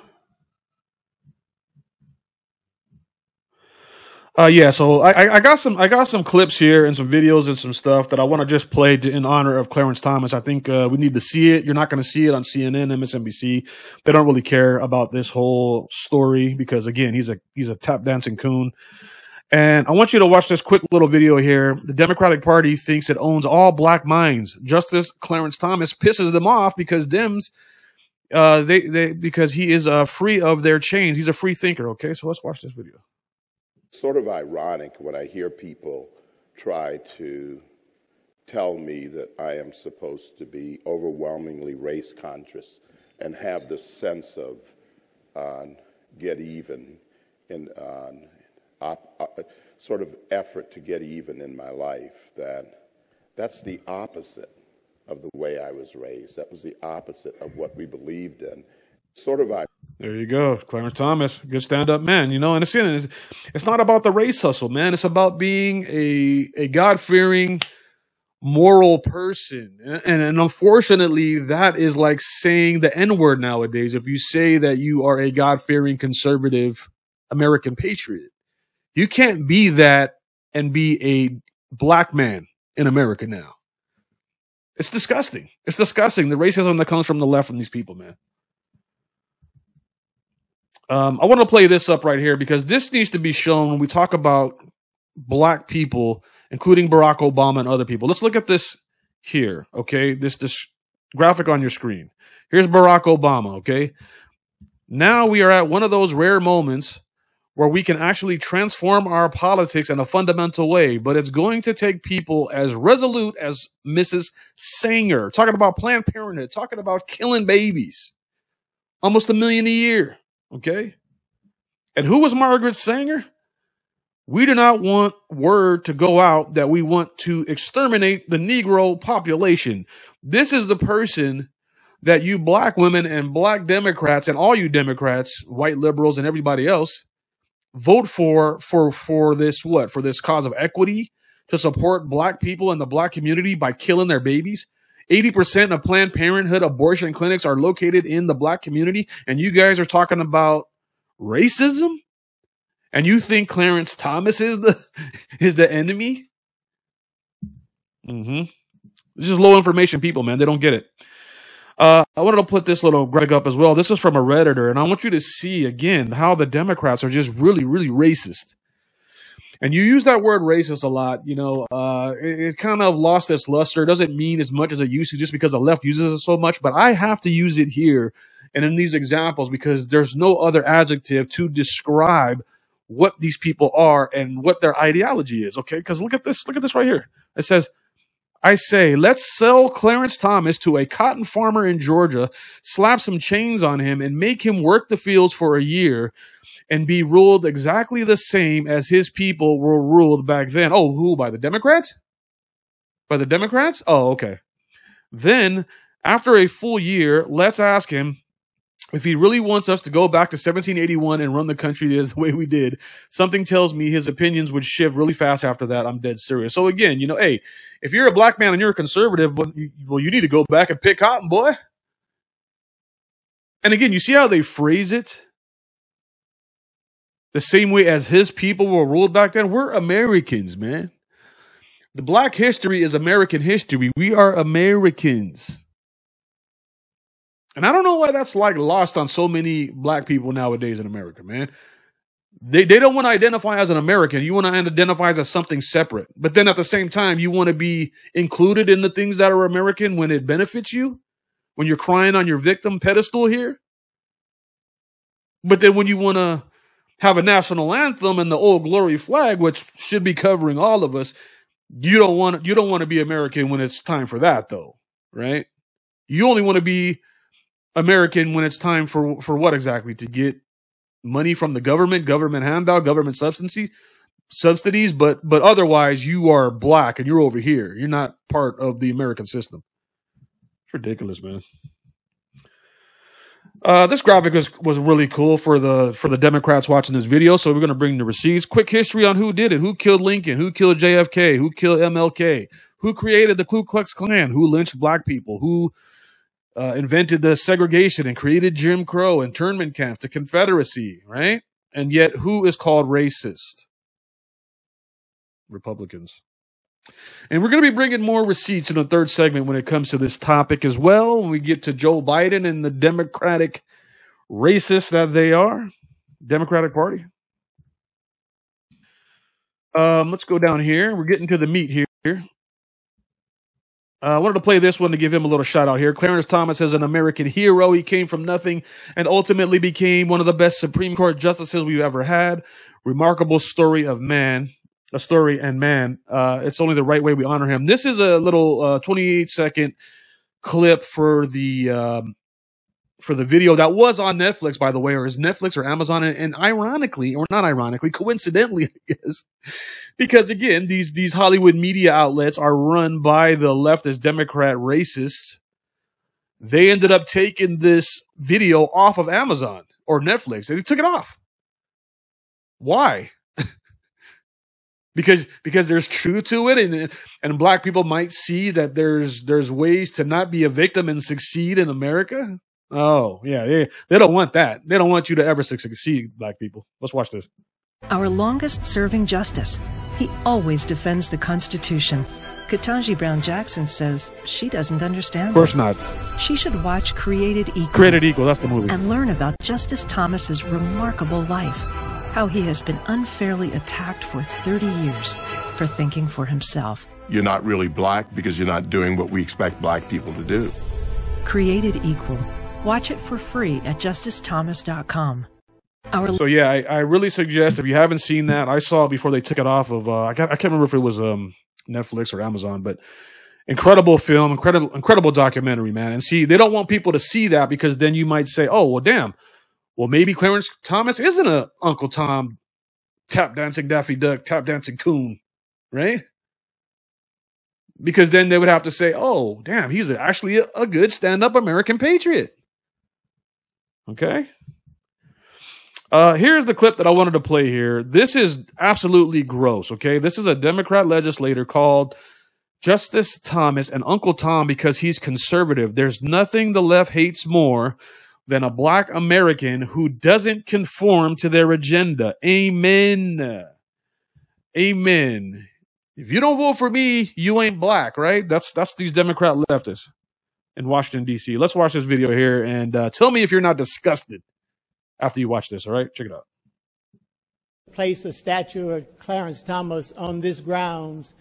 Uh, yeah, so I, I got some I got some clips here and some videos and some stuff that I want to just play to, in honor of Clarence Thomas. I think uh, we need to see it. You're not going to see it on CNN, MSNBC. They don't really care about this whole story because again, he's a he's a tap dancing coon. And I want you to watch this quick little video here. The Democratic Party thinks it owns all black minds. Justice Clarence Thomas pisses them off because Dems, uh, they they because he is uh, free of their chains. He's a free thinker. Okay, so let's watch this video sort of ironic when I hear people try to tell me that I am supposed to be overwhelmingly race conscious and have this sense of uh, get even and uh, op- sort of effort to get even in my life that that's the opposite of the way I was raised. That was the opposite of what we believed in. Sort of there you go, Clarence Thomas, good stand-up man. You know, and it's, it's it's not about the race hustle, man. It's about being a a God fearing, moral person, and, and unfortunately, that is like saying the N word nowadays. If you say that you are a God fearing, conservative American patriot, you can't be that and be a black man in America now. It's disgusting. It's disgusting. The racism that comes from the left from these people, man. Um, I want to play this up right here because this needs to be shown when we talk about black people, including Barack Obama and other people. Let's look at this here. Okay. This, this graphic on your screen. Here's Barack Obama. Okay. Now we are at one of those rare moments where we can actually transform our politics in a fundamental way, but it's going to take people as resolute as Mrs. Sanger, talking about Planned Parenthood, talking about killing babies, almost a million a year. Okay. And who was Margaret Sanger? We do not want word to go out that we want to exterminate the Negro population. This is the person that you black women and black Democrats and all you Democrats, white liberals and everybody else vote for for for this what? For this cause of equity to support black people and the black community by killing their babies. 80% of Planned Parenthood abortion clinics are located in the black community. And you guys are talking about racism? And you think Clarence Thomas is the, is the enemy? Mm-hmm. This is low information people, man. They don't get it. Uh, I wanted to put this little Greg up as well. This is from a Redditor, and I want you to see again how the Democrats are just really, really racist and you use that word racist a lot. You know, uh, it, it, kind of lost its luster. It doesn't mean as much as it used to just because the left uses it so much. But I have to use it here and in these examples because there's no other adjective to describe what these people are and what their ideology is. Okay, because look at this. Look at this right here. It says. I say, let's sell Clarence Thomas to a cotton farmer in Georgia, slap some chains on him, and make him work the fields for a year and be ruled exactly the same as his people were ruled back then. Oh, who? By the Democrats? By the Democrats? Oh, okay. Then, after a full year, let's ask him if he really wants us to go back to 1781 and run the country as the way we did, something tells me his opinions would shift really fast after that. I'm dead serious. So again, you know, hey, if you're a black man and you're a conservative, well, you, well, you need to go back and pick cotton, boy. And again, you see how they phrase it? The same way as his people were ruled back then. We're Americans, man. The black history is American history. We are Americans. And I don't know why that's like lost on so many black people nowadays in America, man. They they don't want to identify as an American. You want to identify as something separate. But then at the same time, you want to be included in the things that are American when it benefits you. When you're crying on your victim pedestal here. But then when you want to have a national anthem and the old glory flag, which should be covering all of us, you don't want you don't want to be American when it's time for that though, right? You only want to be American when it's time for for what exactly to get money from the government, government handout, government subsidies, subsidies, but but otherwise you are black and you're over here. You're not part of the American system. It's ridiculous, man. Uh, this graphic was, was really cool for the for the Democrats watching this video. So we're going to bring the receipts. Quick history on who did it, who killed Lincoln, who killed JFK, who killed MLK, who created the Ku Klux Klan, who lynched black people, who uh, invented the segregation and created Jim Crow, and internment camps, the Confederacy, right? And yet, who is called racist? Republicans. And we're going to be bringing more receipts in the third segment when it comes to this topic as well. When we get to Joe Biden and the Democratic racists that they are, Democratic Party. Um, let's go down here. We're getting to the meat here. Uh, I wanted to play this one to give him a little shout out here. Clarence Thomas is an American hero. He came from nothing and ultimately became one of the best Supreme Court justices we've ever had. Remarkable story of man, a story and man. Uh, it's only the right way we honor him. This is a little uh, 28 second clip for the um, for the video that was on Netflix, by the way, or is Netflix or Amazon. And, and ironically, or not ironically, coincidentally, I guess, because again, these, these Hollywood media outlets are run by the leftist Democrat racists. They ended up taking this video off of Amazon or Netflix. They took it off. Why? Because because there's truth to it and and black people might see that there's there's ways to not be a victim and succeed in America. Oh, yeah, they, they don't want that. They don't want you to ever succeed, black people. Let's watch this. Our longest serving justice. He always defends the Constitution. Ketanji Brown Jackson says she doesn't understand. Of course not. She should watch Created Equal. Created Equal, that's the movie. And learn about Justice Thomas's remarkable life. How he has been unfairly attacked for 30 years for thinking for himself. You're not really black because you're not doing what we expect black people to do. Created Equal Watch it for free at justicethomas.com. Our so yeah, I, I, really suggest if you haven't seen that, I saw it before they took it off of. Uh, I, can't, I can't remember if it was um, Netflix or Amazon, but incredible film, incredible incredible documentary, man. And see, they don't want people to see that because then you might say, oh well, damn, well maybe Clarence Thomas isn't a Uncle Tom tap dancing Daffy Duck, tap dancing coon, right? Because then they would have to say, oh damn, he's actually a, a good stand up American patriot. Okay. Uh, here's the clip that I wanted to play here. This is absolutely gross. Okay. This is a Democrat legislator called Justice Thomas and Uncle Tom because he's conservative. There's nothing the left hates more than a black American who doesn't conform to their agenda. Amen. Amen. If you don't vote for me, you ain't black, right? That's that's these Democrat leftists in Washington, D.C. Let's watch this video here and uh, tell me if you're not disgusted after you watch this. All right, check it out. Place a statue of Clarence Thomas on this grounds.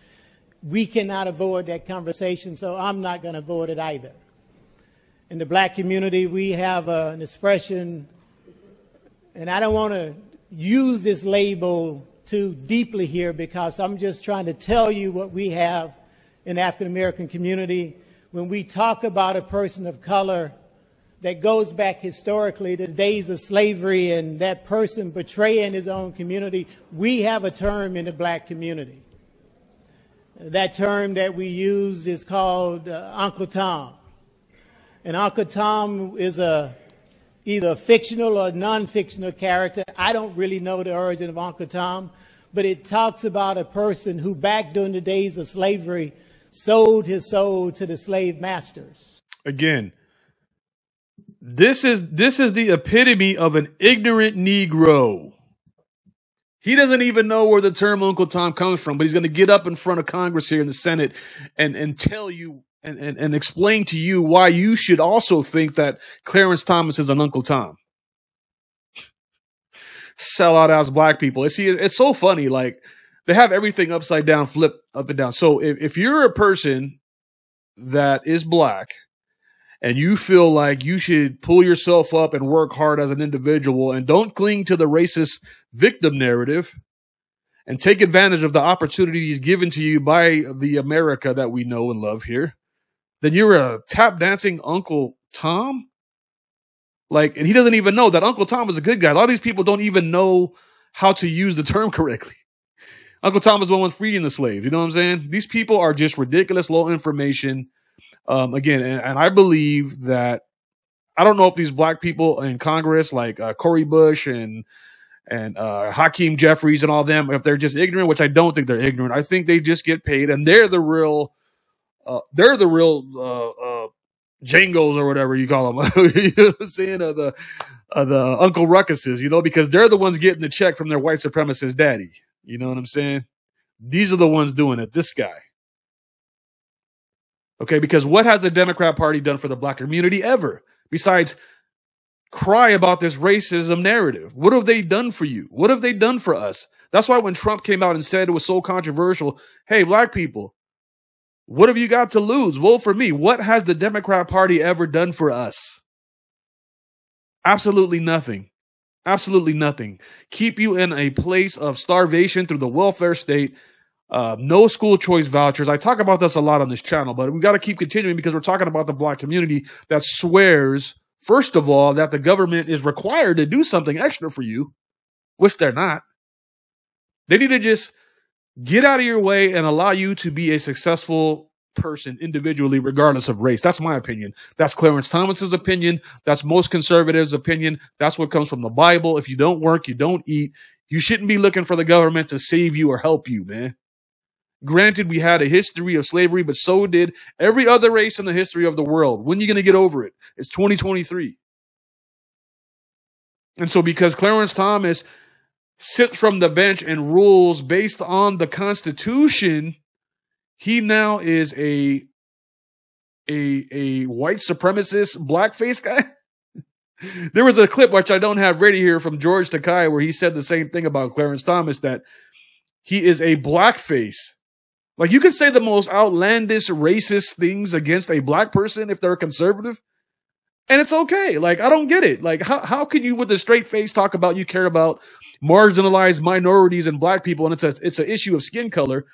We cannot avoid that conversation, so I'm not going to avoid it either. In the black community, we have uh, an expression, and I don't want to use this label too deeply here because I'm just trying to tell you what we have in African American community when we talk about a person of color that goes back historically to the days of slavery and that person betraying his own community, we have a term in the black community. That term that we use is called uh, Uncle Tom. And Uncle Tom is a either fictional or non-fictional character. I don't really know the origin of Uncle Tom, but it talks about a person who back during the days of slavery sold his soul to the slave masters. Again, this is this is the epitome of an ignorant Negro. He doesn't even know where the term Uncle Tom comes from, but he's going to get up in front of Congress here in the Senate and, and tell you and, and, and explain to you why you should also think that Clarence Thomas is an Uncle Tom. Sell out as black people. See, it's so funny. Like they have everything upside down, flip up and down. So if, if you're a person that is black and you feel like you should pull yourself up and work hard as an individual and don't cling to the racist victim narrative and take advantage of the opportunities given to you by the America that we know and love here, then you're a tap dancing Uncle Tom. Like, and he doesn't even know that Uncle Tom is a good guy. A lot of these people don't even know how to use the term correctly. Uncle Tom is the one freeing the slaves. You know what I'm saying? These people are just ridiculous, low information um, again, and, and, I believe that I don't know if these black people in Congress, like uh, Cori Bush and and uh, Hakeem Jeffries and all them, if they're just ignorant, which I don't think they're ignorant. I think they just get paid, and they're the real, uh, they're the real uh, uh, Jangos or whatever you call them. you know what I'm saying? The the Uncle Ruckuses, you know, because they're the ones getting the check from their white supremacist daddy. You know what I'm saying? These are the ones doing it. This guy. Okay, because what has the Democrat Party done for the black community ever besides cry about this racism narrative? What have they done for you? What have they done for us? That's why when Trump came out and said it was so controversial, hey, black people, what have you got to lose? Vote for me. What has the Democrat Party ever done for us? Absolutely nothing. Absolutely nothing. Keep you in a place of starvation through the welfare state uh, no school choice vouchers. I talk about this a lot on this channel, but we got to keep continuing because we're talking about the black community that swears, first of all, that the government is required to do something extra for you, which they're not. They need to just get out of your way and allow you to be a successful person individually, regardless of race. That's my opinion. That's Clarence Thomas's opinion. That's most conservatives' opinion. That's what comes from the Bible. If you don't work, you don't eat. You shouldn't be looking for the government to save you or help you, man. Granted, we had a history of slavery, but so did every other race in the history of the world. When are you going to get over it? It's 2023. And so, because Clarence Thomas sits from the bench and rules based on the Constitution, he now is a a a white supremacist blackface guy. there was a clip which I don't have ready here from George Takei where he said the same thing about Clarence Thomas that he is a blackface like you can say the most outlandish racist things against a black person if they're conservative. And it's okay. Like, I don't get it. Like, how, how can you with a straight face talk about you care about marginalized minorities and black people and it's a, it's an issue of skin color.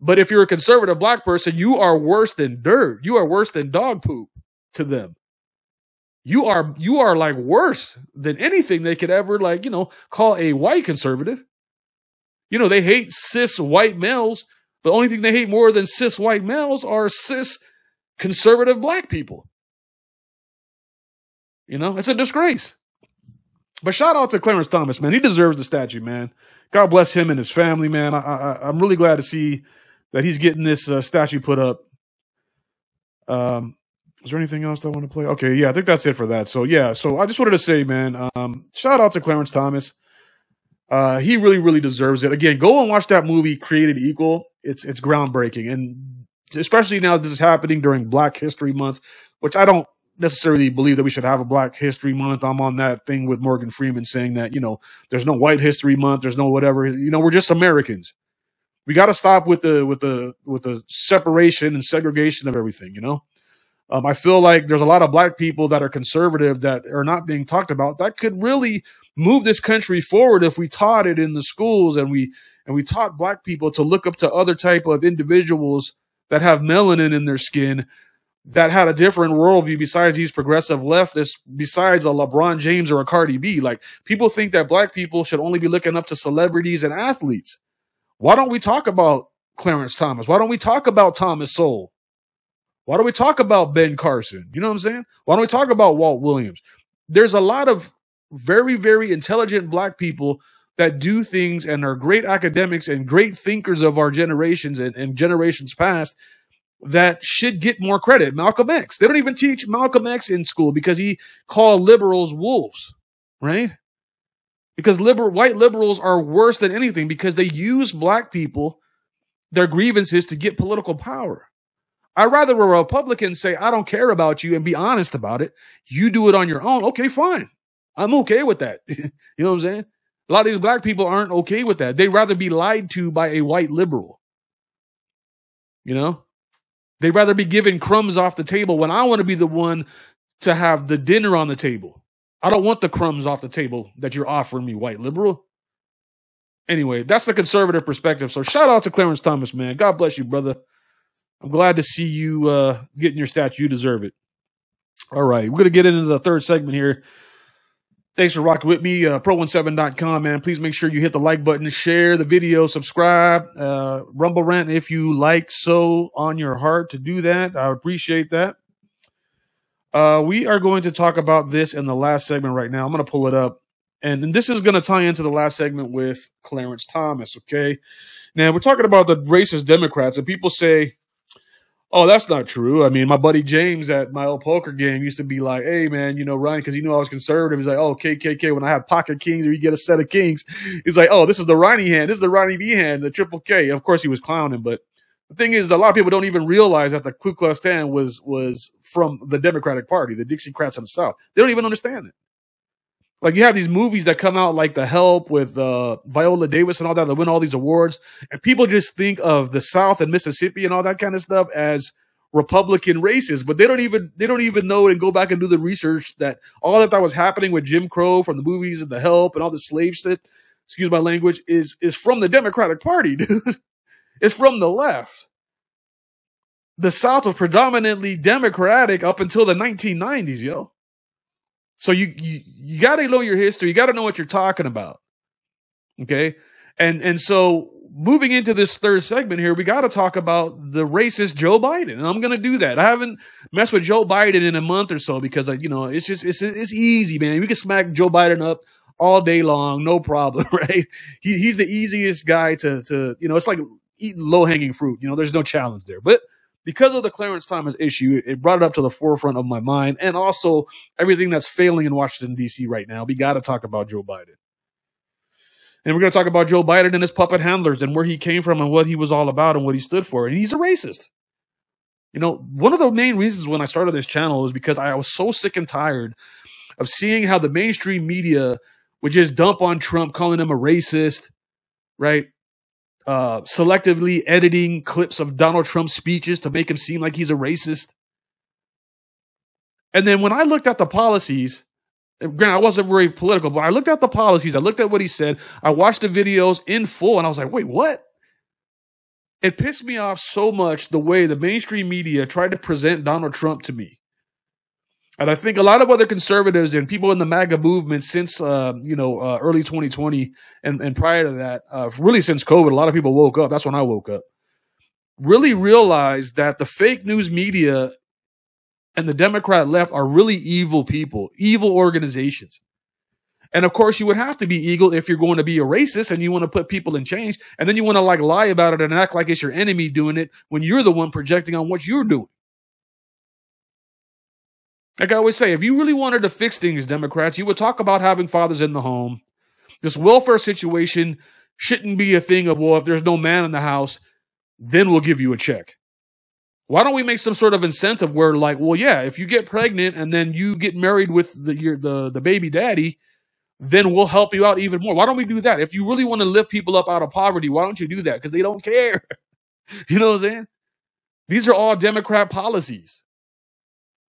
But if you're a conservative black person, you are worse than dirt. You are worse than dog poop to them. You are, you are like worse than anything they could ever like, you know, call a white conservative. You know, they hate cis white males, but the only thing they hate more than cis white males are cis conservative black people. You know, it's a disgrace. But shout out to Clarence Thomas, man. He deserves the statue, man. God bless him and his family, man. I, I, am really glad to see that he's getting this uh, statue put up. Um, is there anything else I want to play? Okay, yeah, I think that's it for that. So yeah, so I just wanted to say, man, um, shout out to Clarence Thomas. Uh, he really, really deserves it. Again, go and watch that movie, Created Equal. It's it's groundbreaking, and especially now this is happening during Black History Month, which I don't necessarily believe that we should have a Black History Month. I'm on that thing with Morgan Freeman saying that you know there's no White History Month, there's no whatever. You know, we're just Americans. We got to stop with the with the with the separation and segregation of everything. You know, um, I feel like there's a lot of Black people that are conservative that are not being talked about. That could really move this country forward if we taught it in the schools and we and we taught black people to look up to other type of individuals that have melanin in their skin that had a different worldview besides these progressive leftists, besides a LeBron James or a Cardi B. Like people think that black people should only be looking up to celebrities and athletes. Why don't we talk about Clarence Thomas? Why don't we talk about Thomas Sowell? Why don't we talk about Ben Carson? You know what I'm saying? Why don't we talk about Walt Williams? there's a lot of very, very intelligent black people that do things and are great academics and great thinkers of our generations and, and generations past that should get more credit. Malcolm X. They don't even teach Malcolm X in school because he called liberals wolves, right? Because liberal white liberals are worse than anything because they use black people, their grievances to get political power. I'd rather a Republican say, I don't care about you and be honest about it. You do it on your own. Okay, fine. I'm okay with that. you know what I'm saying? A lot of these black people aren't okay with that. They'd rather be lied to by a white liberal. You know? They'd rather be given crumbs off the table when I want to be the one to have the dinner on the table. I don't want the crumbs off the table that you're offering me, white liberal. Anyway, that's the conservative perspective. So shout out to Clarence Thomas, man. God bless you, brother. I'm glad to see you uh, getting your statue. You deserve it. All right, we're going to get into the third segment here. Thanks for rocking with me. Uh, Pro17.com, man. Please make sure you hit the like button, share the video, subscribe, uh, Rumble Rant if you like so on your heart to do that. I appreciate that. Uh, we are going to talk about this in the last segment right now. I'm going to pull it up. And, and this is going to tie into the last segment with Clarence Thomas, okay? Now, we're talking about the racist Democrats, and people say, Oh, that's not true. I mean, my buddy James at my old poker game used to be like, "Hey, man, you know, Ryan, because he knew I was conservative. He's like, oh, KKK. When I have pocket kings or you get a set of kings, he's like, oh, this is the Ronnie hand. This is the Ronnie B hand, the triple K. Of course, he was clowning, but the thing is, a lot of people don't even realize that the Ku Klux Klan was was from the Democratic Party, the Dixiecrats in the South. They don't even understand it. Like you have these movies that come out like The Help with uh, Viola Davis and all that that win all these awards, and people just think of the South and Mississippi and all that kind of stuff as Republican races, but they don't even they don't even know and go back and do the research that all that that was happening with Jim Crow from the movies and The Help and all the slave shit. Excuse my language is is from the Democratic Party, dude. it's from the left. The South was predominantly Democratic up until the 1990s, yo. So you you, you got to know your history. You got to know what you're talking about. Okay? And and so moving into this third segment here, we got to talk about the racist Joe Biden. And I'm going to do that. I haven't messed with Joe Biden in a month or so because I, you know, it's just it's it's easy, man. We can smack Joe Biden up all day long, no problem, right? He, he's the easiest guy to to, you know, it's like eating low-hanging fruit. You know, there's no challenge there. But because of the Clarence Thomas issue, it brought it up to the forefront of my mind, and also everything that's failing in Washington D.C. right now. We got to talk about Joe Biden, and we're going to talk about Joe Biden and his puppet handlers and where he came from and what he was all about and what he stood for. And he's a racist. You know, one of the main reasons when I started this channel is because I was so sick and tired of seeing how the mainstream media would just dump on Trump, calling him a racist, right? Uh, selectively editing clips of Donald Trump's speeches to make him seem like he's a racist. And then when I looked at the policies, granted, I wasn't very political, but I looked at the policies, I looked at what he said, I watched the videos in full, and I was like, wait, what? It pissed me off so much the way the mainstream media tried to present Donald Trump to me. And I think a lot of other conservatives and people in the MAGA movement since, uh, you know, uh, early 2020 and, and prior to that, uh, really since COVID, a lot of people woke up. That's when I woke up. Really realized that the fake news media and the Democrat left are really evil people, evil organizations. And of course, you would have to be evil if you're going to be a racist and you want to put people in change. And then you want to like lie about it and act like it's your enemy doing it when you're the one projecting on what you're doing. Like I always say, if you really wanted to fix things, Democrats, you would talk about having fathers in the home. This welfare situation shouldn't be a thing of, well, if there's no man in the house, then we'll give you a check. Why don't we make some sort of incentive where, like, well, yeah, if you get pregnant and then you get married with the your, the the baby daddy, then we'll help you out even more. Why don't we do that? If you really want to lift people up out of poverty, why don't you do that? Because they don't care. you know what I'm saying? These are all Democrat policies.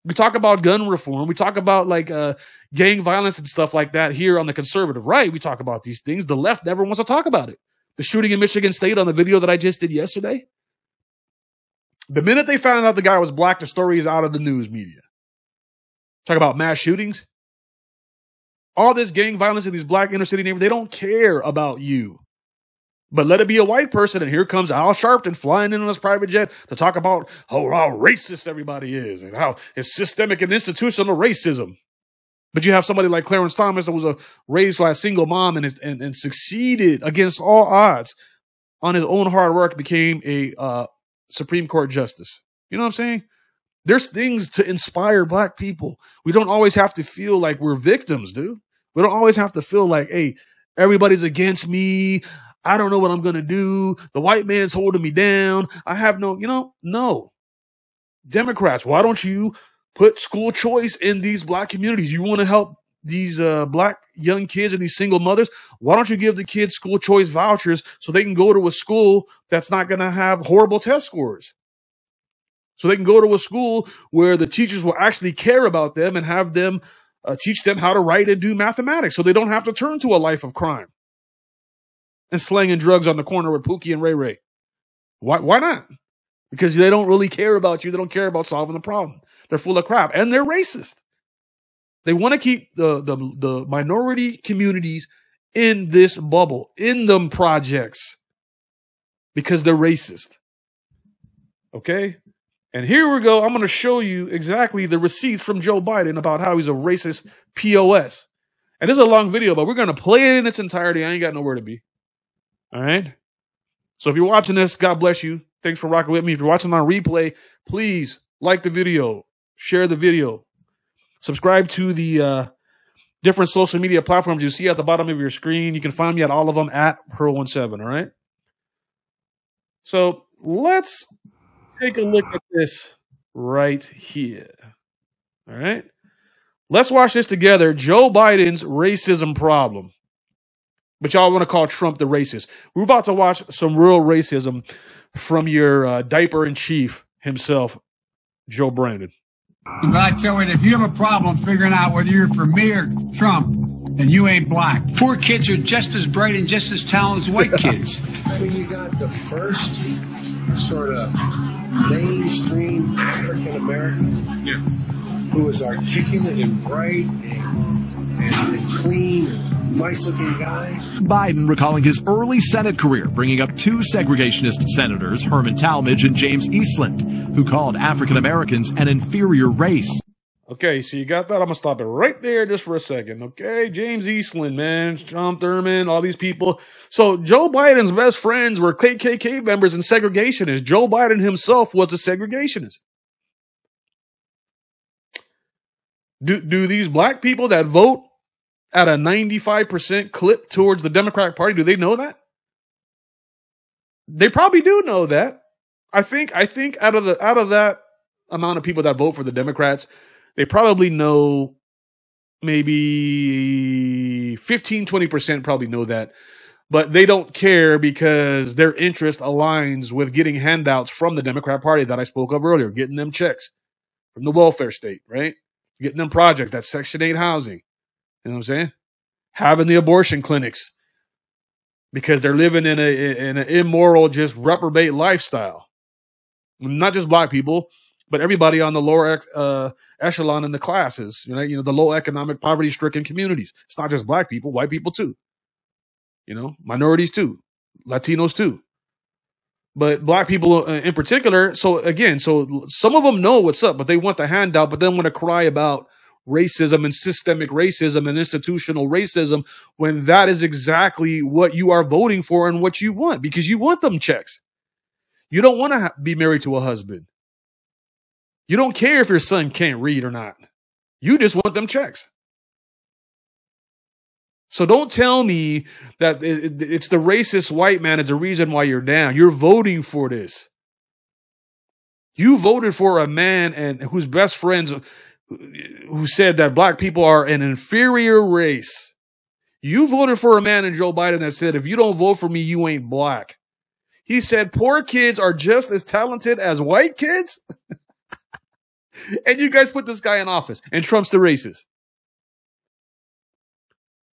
We talk about gun reform. We talk about like uh, gang violence and stuff like that here on the conservative right. We talk about these things. The left never wants to talk about it. The shooting in Michigan State on the video that I just did yesterday. The minute they found out the guy was black, the story is out of the news media. Talk about mass shootings. All this gang violence in these black inner city neighborhoods, they don't care about you. But let it be a white person, and here comes Al Sharpton flying in on his private jet to talk about how, how racist everybody is and how it's systemic and institutional racism. But you have somebody like Clarence Thomas that was a, raised by a single mom and, and, and succeeded against all odds on his own hard work, became a uh, Supreme Court justice. You know what I'm saying? There's things to inspire black people. We don't always have to feel like we're victims, dude. We don't always have to feel like, hey, everybody's against me. I don't know what I'm going to do. The white man's holding me down. I have no, you know, no. Democrats, why don't you put school choice in these black communities? You want to help these uh, black young kids and these single mothers? Why don't you give the kids school choice vouchers so they can go to a school that's not going to have horrible test scores? So they can go to a school where the teachers will actually care about them and have them uh, teach them how to write and do mathematics so they don't have to turn to a life of crime and slanging drugs on the corner with Pookie and Ray Ray. Why, why not? Because they don't really care about you. They don't care about solving the problem. They're full of crap and they're racist. They want to keep the, the, the minority communities in this bubble, in them projects because they're racist. Okay. And here we go. I'm going to show you exactly the receipts from Joe Biden about how he's a racist POS. And this is a long video, but we're going to play it in its entirety. I ain't got nowhere to be. All right. So if you're watching this, God bless you. Thanks for rocking with me. If you're watching on replay, please like the video, share the video, subscribe to the uh, different social media platforms you see at the bottom of your screen. You can find me at all of them at Pearl17. All right. So let's take a look at this right here. All right. Let's watch this together. Joe Biden's racism problem. But y'all want to call Trump the racist. We're about to watch some real racism from your uh, diaper in chief himself, Joe Brandon. But I tell you, if you have a problem figuring out whether you're for me or Trump, then you ain't black. Poor kids are just as bright and just as talented as white kids. I mean, you got the first sort of mainstream African American yeah. who is articulate and bright and, and, and clean and nice looking guy. Biden recalling his early Senate career, bringing up two segregationist senators, Herman Talmadge and James Eastland, who called African Americans an inferior race. Okay, so you got that. I'm gonna stop it right there just for a second. Okay, James Eastland, man, Strom Thurmond, all these people. So Joe Biden's best friends were KKK members and segregationists. Joe Biden himself was a segregationist. Do do these black people that vote at a 95% clip towards the Democratic Party, do they know that? They probably do know that. I think I think out of the out of that amount of people that vote for the Democrats, they probably know maybe 15, 20% probably know that, but they don't care because their interest aligns with getting handouts from the Democrat Party that I spoke of earlier, getting them checks from the welfare state, right? Getting them projects, that Section 8 housing. You know what I'm saying? Having the abortion clinics because they're living in a in an immoral, just reprobate lifestyle. Not just black people, but everybody on the lower uh, echelon in the classes, you know, you know, the low economic poverty stricken communities. It's not just black people, white people too. You know, minorities too, Latinos too. But black people uh, in particular. So again, so some of them know what's up, but they want the handout, but then want to cry about racism and systemic racism and institutional racism when that is exactly what you are voting for and what you want because you want them checks. You don't want to ha- be married to a husband. You don't care if your son can't read or not. You just want them checks. So don't tell me that it's the racist white man is the reason why you're down. You're voting for this. You voted for a man and whose best friends who said that black people are an inferior race. You voted for a man in Joe Biden that said, if you don't vote for me, you ain't black. He said poor kids are just as talented as white kids. and you guys put this guy in office, and Trump's the racist.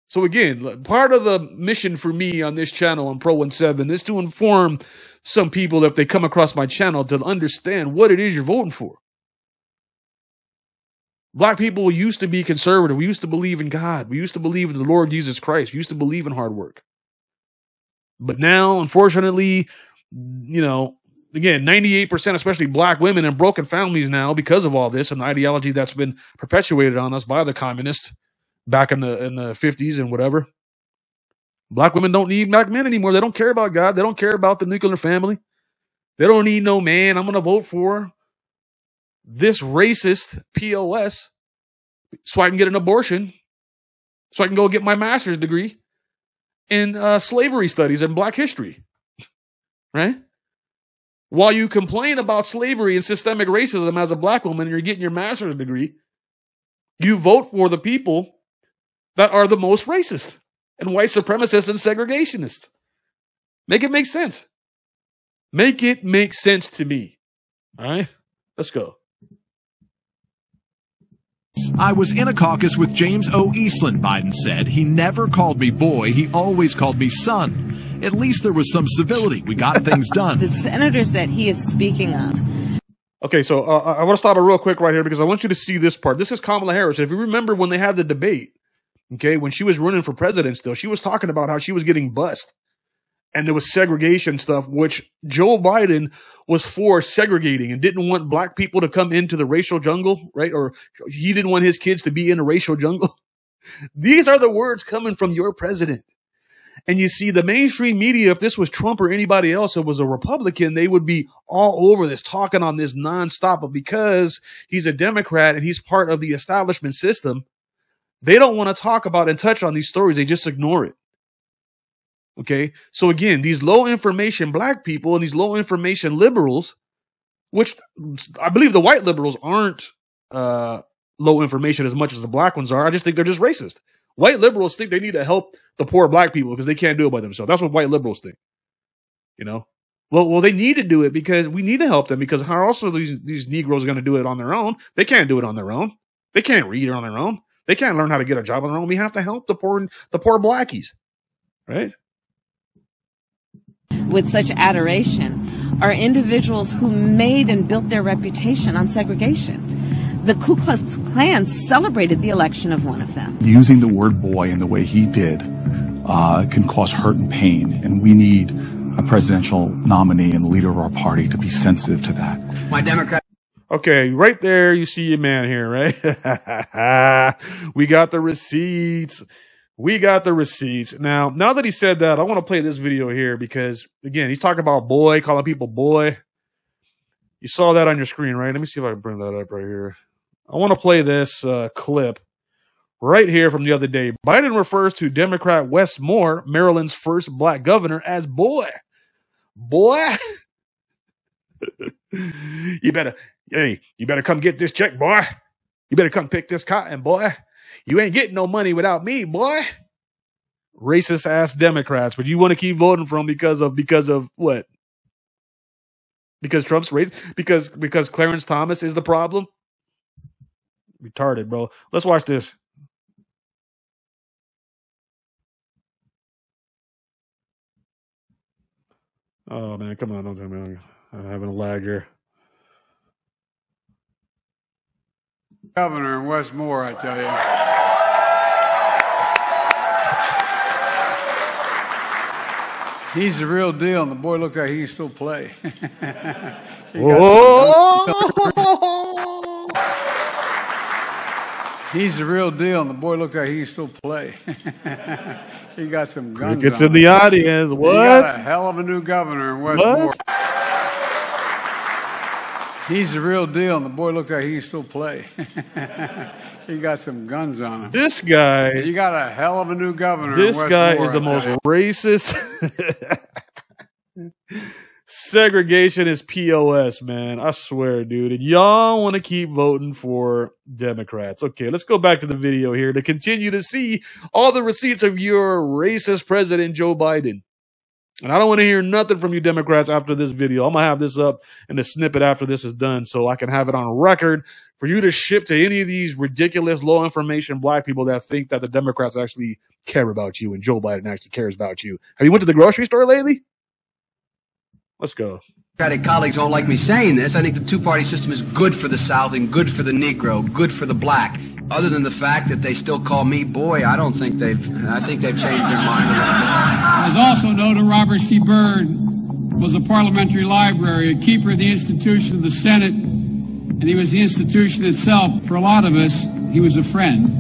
So again, part of the mission for me on this channel on Pro 17 is to inform some people if they come across my channel to understand what it is you're voting for. Black people used to be conservative. We used to believe in God. We used to believe in the Lord Jesus Christ. We used to believe in hard work. But now, unfortunately, you know, again, 98%, especially black women and broken families now because of all this and the ideology that's been perpetuated on us by the communists back in the in the fifties and whatever. Black women don't need black men anymore. They don't care about God. They don't care about the nuclear family. They don't need no man. I'm gonna vote for this racist POS so I can get an abortion, so I can go get my master's degree in uh, slavery studies and black history. Right? While you complain about slavery and systemic racism as a black woman and you're getting your master's degree, you vote for the people that are the most racist and white supremacists and segregationists. Make it make sense. Make it make sense to me. All right, let's go. I was in a caucus with James O. Eastland, Biden said. He never called me boy, he always called me son. At least there was some civility. We got things done. the senators that he is speaking of. Okay, so uh, I want to stop it real quick right here because I want you to see this part. This is Kamala Harris. If you remember when they had the debate, okay, when she was running for president still, she was talking about how she was getting bussed and there was segregation stuff, which Joe Biden was for segregating and didn't want black people to come into the racial jungle, right? Or he didn't want his kids to be in a racial jungle. These are the words coming from your president. And you see the mainstream media, if this was Trump or anybody else that was a Republican, they would be all over this, talking on this nonstop. But because he's a Democrat and he's part of the establishment system, they don't want to talk about and touch on these stories. They just ignore it. Okay. So again, these low information black people and these low information liberals, which I believe the white liberals aren't, uh, low information as much as the black ones are. I just think they're just racist. White liberals think they need to help the poor black people because they can't do it by themselves. That's what white liberals think. You know? Well, well, they need to do it because we need to help them because how else are these, these Negroes going to do it on their own? They can't do it on their own. They can't read on their own. They can't learn how to get a job on their own. We have to help the poor, the poor blackies. Right? With such adoration are individuals who made and built their reputation on segregation the Ku Klux Klan celebrated the election of one of them. Using the word boy in the way he did uh, can cause hurt and pain, and we need a presidential nominee and leader of our party to be sensitive to that. My Democrat. Okay, right there, you see your man here, right? we got the receipts. We got the receipts. Now, now that he said that, I want to play this video here because, again, he's talking about boy, calling people boy. You saw that on your screen, right? Let me see if I can bring that up right here. I want to play this uh, clip right here from the other day. Biden refers to Democrat Wes Moore, Maryland's first black governor, as boy. Boy. you better, hey, you better come get this check, boy. You better come pick this cotton, boy. You ain't getting no money without me, boy. Racist ass Democrats, but you want to keep voting for them because of because of what? Because Trump's race? Because because Clarence Thomas is the problem? retarded, bro. Let's watch this. Oh man, come on! Don't tell me I'm having a lag here. Governor in Wes Moore, I tell you. He's the real deal, and the boy looked like he can still play. He's the real deal, and the boy looked like he can still play. he got some guns. On in the audience. He What? got a hell of a new governor in Wes What? He's the real deal, and the boy looked like he can still play. he got some guns on him. This guy. You got a hell of a new governor. This guy Moore, is the most racist. Segregation is POS, man. I swear, dude. And y'all want to keep voting for Democrats. Okay, let's go back to the video here to continue to see all the receipts of your racist president, Joe Biden. And I don't want to hear nothing from you Democrats after this video. I'm going to have this up in the snippet after this is done so I can have it on record for you to ship to any of these ridiculous low information black people that think that the Democrats actually care about you and Joe Biden actually cares about you. Have you went to the grocery store lately? Let's go. Democratic colleagues don't like me saying this. I think the two-party system is good for the South and good for the Negro, good for the black. Other than the fact that they still call me boy, I don't think they've. I think they've changed their mind. As also noted, Robert C. Byrd was a parliamentary library, a keeper of the institution of the Senate, and he was the institution itself. For a lot of us, he was a friend.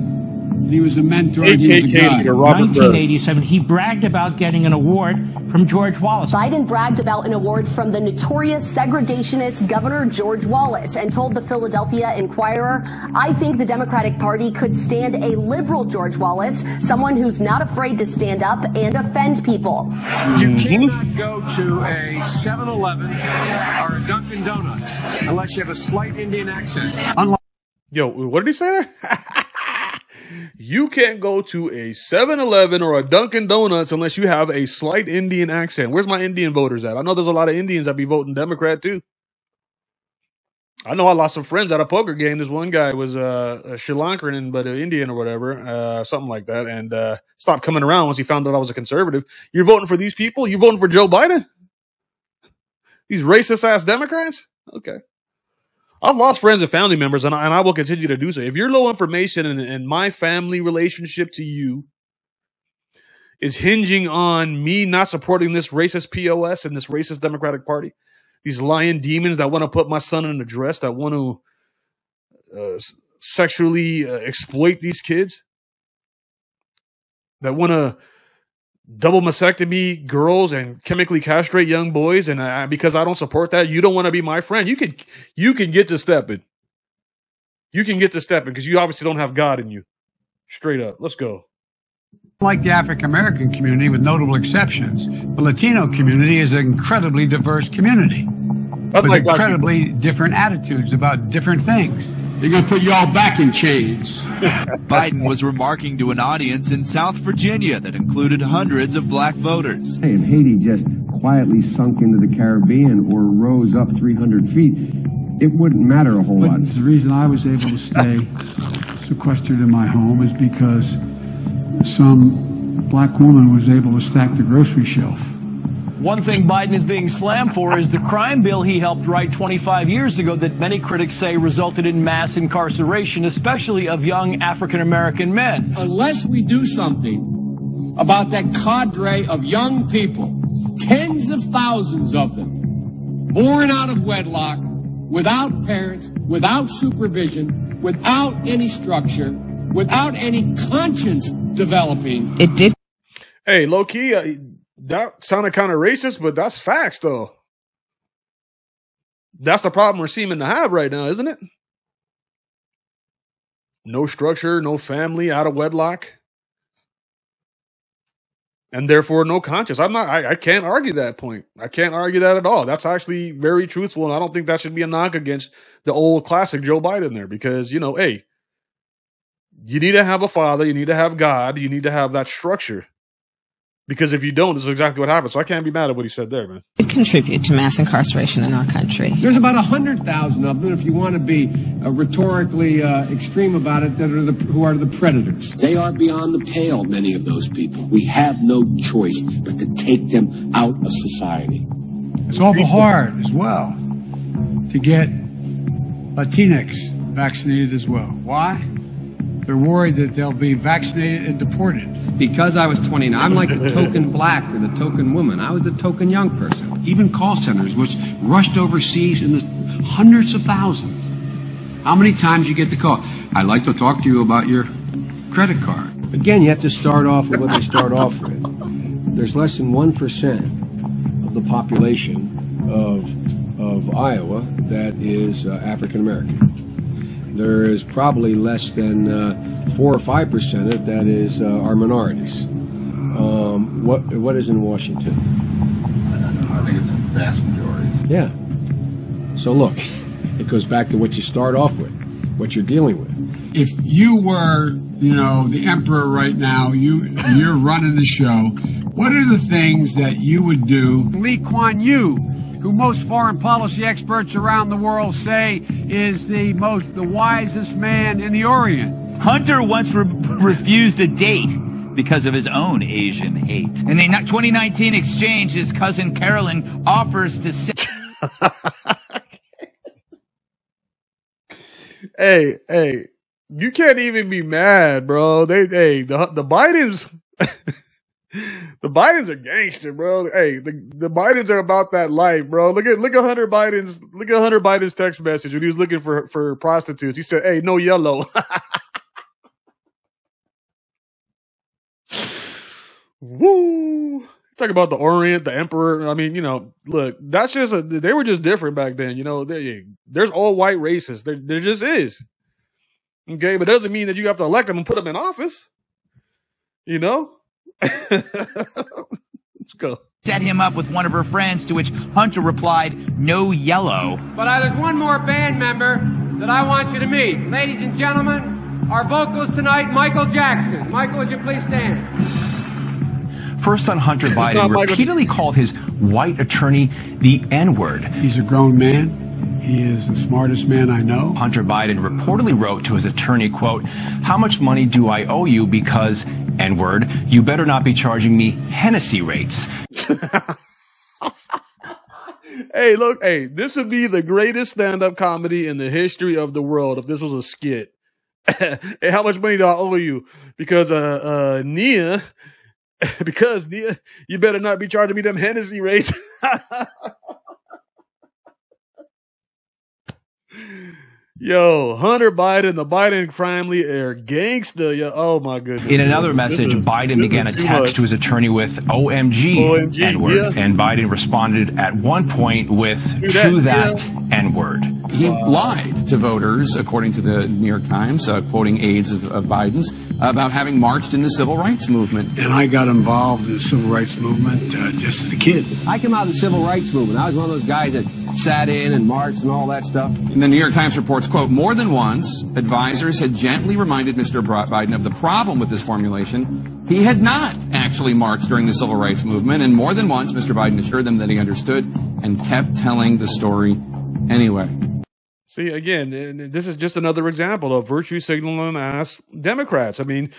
And he was a mentor. and he was a guy. leader Robert Byrd. 1987, he bragged about getting an award from George Wallace. Biden bragged about an award from the notorious segregationist Governor George Wallace and told the Philadelphia Inquirer, I think the Democratic Party could stand a liberal George Wallace, someone who's not afraid to stand up and offend people. You cannot go to a 7-Eleven or a Dunkin' Donuts unless you have a slight Indian accent. Yo, what did he say there? you can't go to a 7-Eleven or a Dunkin' Donuts unless you have a slight Indian accent. Where's my Indian voters at? I know there's a lot of Indians that be voting Democrat too. I know I lost some friends at a poker game. This one guy was uh, a Sri Lankan, but an Indian or whatever, uh, something like that, and uh, stopped coming around once he found out I was a conservative. You're voting for these people? You're voting for Joe Biden? These racist ass Democrats? Okay. I've lost friends and family members, and I, and I will continue to do so. If you're low information and, and my family relationship to you is hinging on me not supporting this racist POS and this racist Democratic Party, these lying demons that want to put my son in a dress, that want to uh, sexually uh, exploit these kids, that want to double mastectomy girls and chemically castrate young boys, and I, because I don't support that, you don't want to be my friend. You can you can get to stepping. You can get to stepping because you obviously don't have God in you. Straight up, let's go. Like the African American community, with notable exceptions, the Latino community is an incredibly diverse community with Unlike black incredibly different attitudes about different things. They're going to put you all back in chains. Biden was remarking to an audience in South Virginia that included hundreds of black voters. Hey, if Haiti just quietly sunk into the Caribbean or rose up 300 feet, it wouldn't matter a whole lot. The reason I was able to stay sequestered in my home is because some black woman was able to stack the grocery shelf. One thing Biden is being slammed for is the crime bill he helped write 25 years ago that many critics say resulted in mass incarceration, especially of young African American men. Unless we do something about that cadre of young people, tens of thousands of them, born out of wedlock, without parents, without supervision, without any structure, without any conscience developing. It did. Hey, low key, uh, that sounded kind of racist, but that's facts though. That's the problem we're seeming to have right now, isn't it? No structure, no family, out of wedlock, and therefore no conscience. I'm not. I, I can't argue that point. I can't argue that at all. That's actually very truthful, and I don't think that should be a knock against the old classic Joe Biden there, because you know, hey, you need to have a father, you need to have God, you need to have that structure. Because if you don't, this is exactly what happens. So I can't be mad at what he said there, man. It contribute to mass incarceration in our country. There's about 100,000 of them, if you want to be uh, rhetorically uh, extreme about it, that are the, who are the predators. They are beyond the pale, many of those people. We have no choice but to take them out of society. It's awful hard as well to get Latinx vaccinated as well. Why? They're worried that they'll be vaccinated and deported. Because I was 29, I'm like the token black or the token woman. I was the token young person. Even call centers, which rushed overseas in the hundreds of thousands. How many times you get the call? I'd like to talk to you about your credit card. Again, you have to start off with what they start off with. There's less than 1% of the population of, of Iowa that is uh, African American. There is probably less than uh, 4 or 5% of that is uh, our minorities. Um, what, what is in Washington? I think it's a vast majority. Yeah. So look, it goes back to what you start off with, what you're dealing with. If you were, you know, the emperor right now, you you're running the show. What are the things that you would do? Lee Kuan Yew, who most foreign policy experts around the world say is the most the wisest man in the Orient. Hunter once re- refused a date because of his own Asian hate. In the 2019 exchange, his cousin Carolyn offers to sit. hey, hey, you can't even be mad, bro. They, hey, the the Bidens, the Bidens are gangster, bro. Hey, the the Bidens are about that life, bro. Look at look at Hunter Biden's look at Hunter Biden's text message when he was looking for for prostitutes. He said, "Hey, no yellow." Woo! Talk about the Orient, the Emperor. I mean, you know, look, that's just a, they were just different back then. You know, they, there's all white racists. There, there just is. Okay, but it doesn't mean that you have to elect them and put them in office. You know? Let's go. Set him up with one of her friends, to which Hunter replied, No yellow. But uh, there's one more band member that I want you to meet. Ladies and gentlemen, our vocalist tonight, Michael Jackson. Michael, would you please stand? First son Hunter Biden repeatedly called his white attorney the N word. He's a grown man. He is the smartest man I know. Hunter Biden reportedly wrote to his attorney, quote, How much money do I owe you because, N word, you better not be charging me Hennessy rates. hey, look, hey, this would be the greatest stand up comedy in the history of the world if this was a skit. hey, how much money do I owe you? Because, uh, uh, Nia, because Nia, you better not be charging me them Hennessy rates. Yo, Hunter Biden, the Biden family are gangsta. Yo, oh my goodness. In another message, is, Biden began a text much. to his attorney with OMG, OMG N-word, yeah. and Biden responded at one point with True that, that N-word. He lied to voters, according to the New York Times, uh, quoting aides of, of Biden's, about having marched in the civil rights movement. And I got involved in the civil rights movement uh, just as a kid. I came out of the civil rights movement. I was one of those guys that sat in and marched and all that stuff. And the New York Times reports, quote, more than once, advisors had gently reminded Mr. Biden of the problem with this formulation. He had not actually marched during the civil rights movement, and more than once, Mr. Biden assured them that he understood and kept telling the story anyway. See, again, this is just another example of virtue signaling ass Democrats. I mean,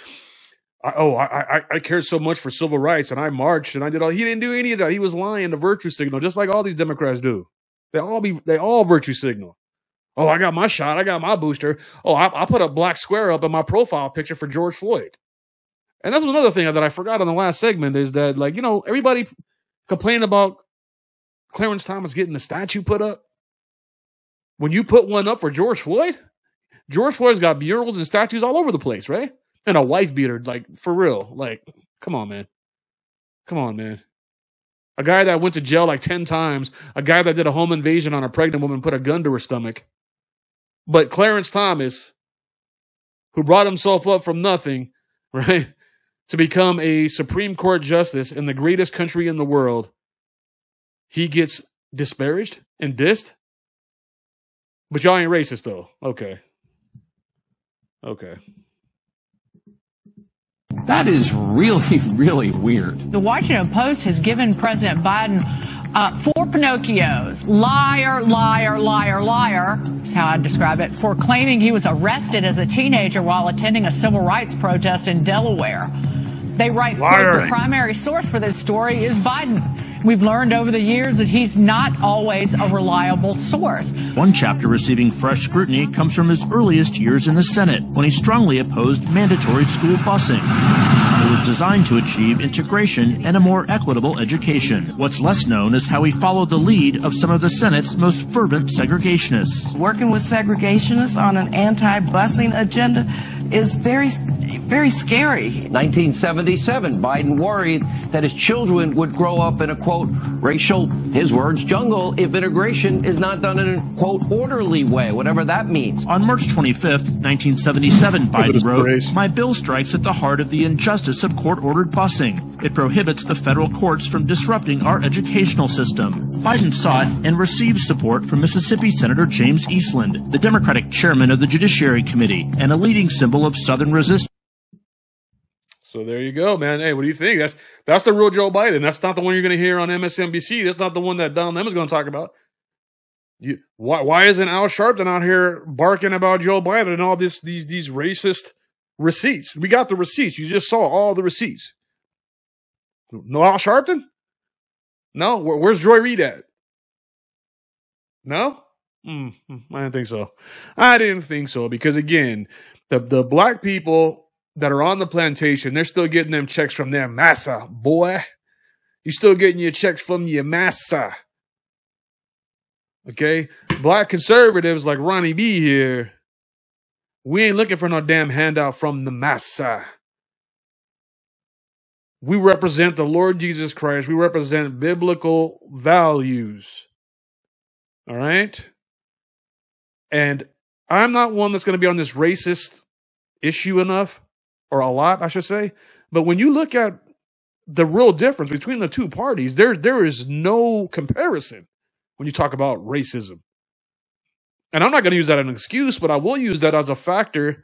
I, oh, I, I, I cared so much for civil rights and I marched and I did all. He didn't do any of that. He was lying to virtue signal, just like all these Democrats do. They all be they all virtue signal. Oh, I got my shot. I got my booster. Oh, I, I put a black square up in my profile picture for George Floyd. And that's another thing that I forgot on the last segment is that like you know everybody complaining about Clarence Thomas getting the statue put up. When you put one up for George Floyd, George Floyd's got murals and statues all over the place, right? And a wife beater, like for real. Like, come on, man. Come on, man a guy that went to jail like 10 times, a guy that did a home invasion on a pregnant woman, put a gun to her stomach. But Clarence Thomas, who brought himself up from nothing, right, to become a Supreme Court justice in the greatest country in the world, he gets disparaged and dissed. But y'all ain't racist though. Okay. Okay. That is really, really weird. The Washington Post has given President Biden uh, four Pinocchios. Liar, liar, liar, liar is how I describe it, for claiming he was arrested as a teenager while attending a civil rights protest in Delaware. They write, quote, the primary source for this story is Biden. We've learned over the years that he's not always a reliable source. One chapter receiving fresh scrutiny comes from his earliest years in the Senate when he strongly opposed mandatory school busing. It was designed to achieve integration and a more equitable education. What's less known is how he followed the lead of some of the Senate's most fervent segregationists. Working with segregationists on an anti busing agenda is very very scary. 1977, Biden worried that his children would grow up in a quote, racial, his words, jungle if integration is not done in a quote, orderly way, whatever that means. On March 25th, 1977, Biden wrote, My bill strikes at the heart of the injustice of court ordered busing. It prohibits the federal courts from disrupting our educational system. Biden sought and received support from Mississippi Senator James Eastland, the Democratic chairman of the Judiciary Committee, and a leading symbol of Southern resistance. So there you go, man. Hey, what do you think? That's that's the real Joe Biden. That's not the one you're going to hear on MSNBC. That's not the one that Don is going to talk about. You, why why isn't Al Sharpton out here barking about Joe Biden and all this these these racist receipts? We got the receipts. You just saw all the receipts. No Al Sharpton? No. Where, where's Joy Reid at? No. Mm, I didn't think so. I didn't think so because again, the the black people that are on the plantation, they're still getting them checks from their massa, boy. You're still getting your checks from your massa. Okay? Black conservatives like Ronnie B here, we ain't looking for no damn handout from the massa. We represent the Lord Jesus Christ. We represent biblical values. All right? And I'm not one that's going to be on this racist issue enough, or a lot, I should say. But when you look at the real difference between the two parties, there there is no comparison when you talk about racism. And I'm not going to use that as an excuse, but I will use that as a factor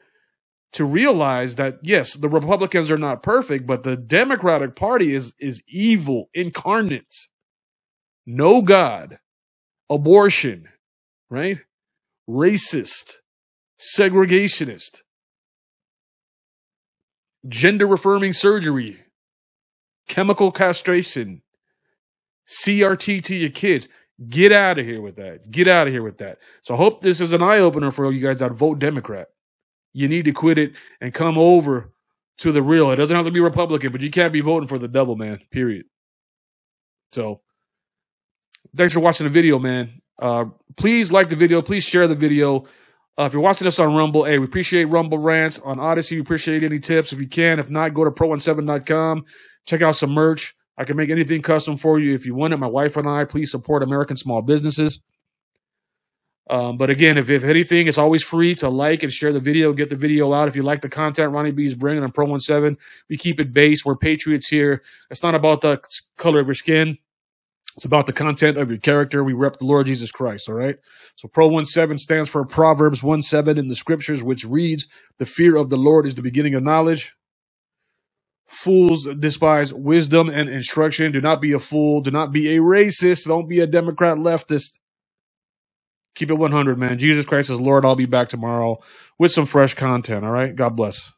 to realize that yes, the Republicans are not perfect, but the Democratic Party is is evil incarnate. No God, abortion, right? Racist, segregationist, gender affirming surgery, chemical castration, CRT to your kids. Get out of here with that. Get out of here with that. So I hope this is an eye opener for all you guys that vote Democrat. You need to quit it and come over to the real. It doesn't have to be Republican, but you can't be voting for the devil, man. Period. So thanks for watching the video, man. Uh, please like the video. Please share the video. Uh, if you're watching us on Rumble, hey, we appreciate Rumble rants. On Odysee. we appreciate any tips. If you can, if not, go to pro17.com. Check out some merch. I can make anything custom for you if you want it. My wife and I, please support American small businesses. Um, but again, if, if anything, it's always free to like and share the video, get the video out. If you like the content Ronnie B is bringing on Pro 17, we keep it base. We're patriots here. It's not about the color of your skin. It's about the content of your character. We rep the Lord Jesus Christ. All right. So Pro 1 7 stands for Proverbs 1 7 in the scriptures, which reads, The fear of the Lord is the beginning of knowledge. Fools despise wisdom and instruction. Do not be a fool. Do not be a racist. Don't be a Democrat leftist. Keep it 100, man. Jesus Christ is Lord. I'll be back tomorrow with some fresh content. All right. God bless.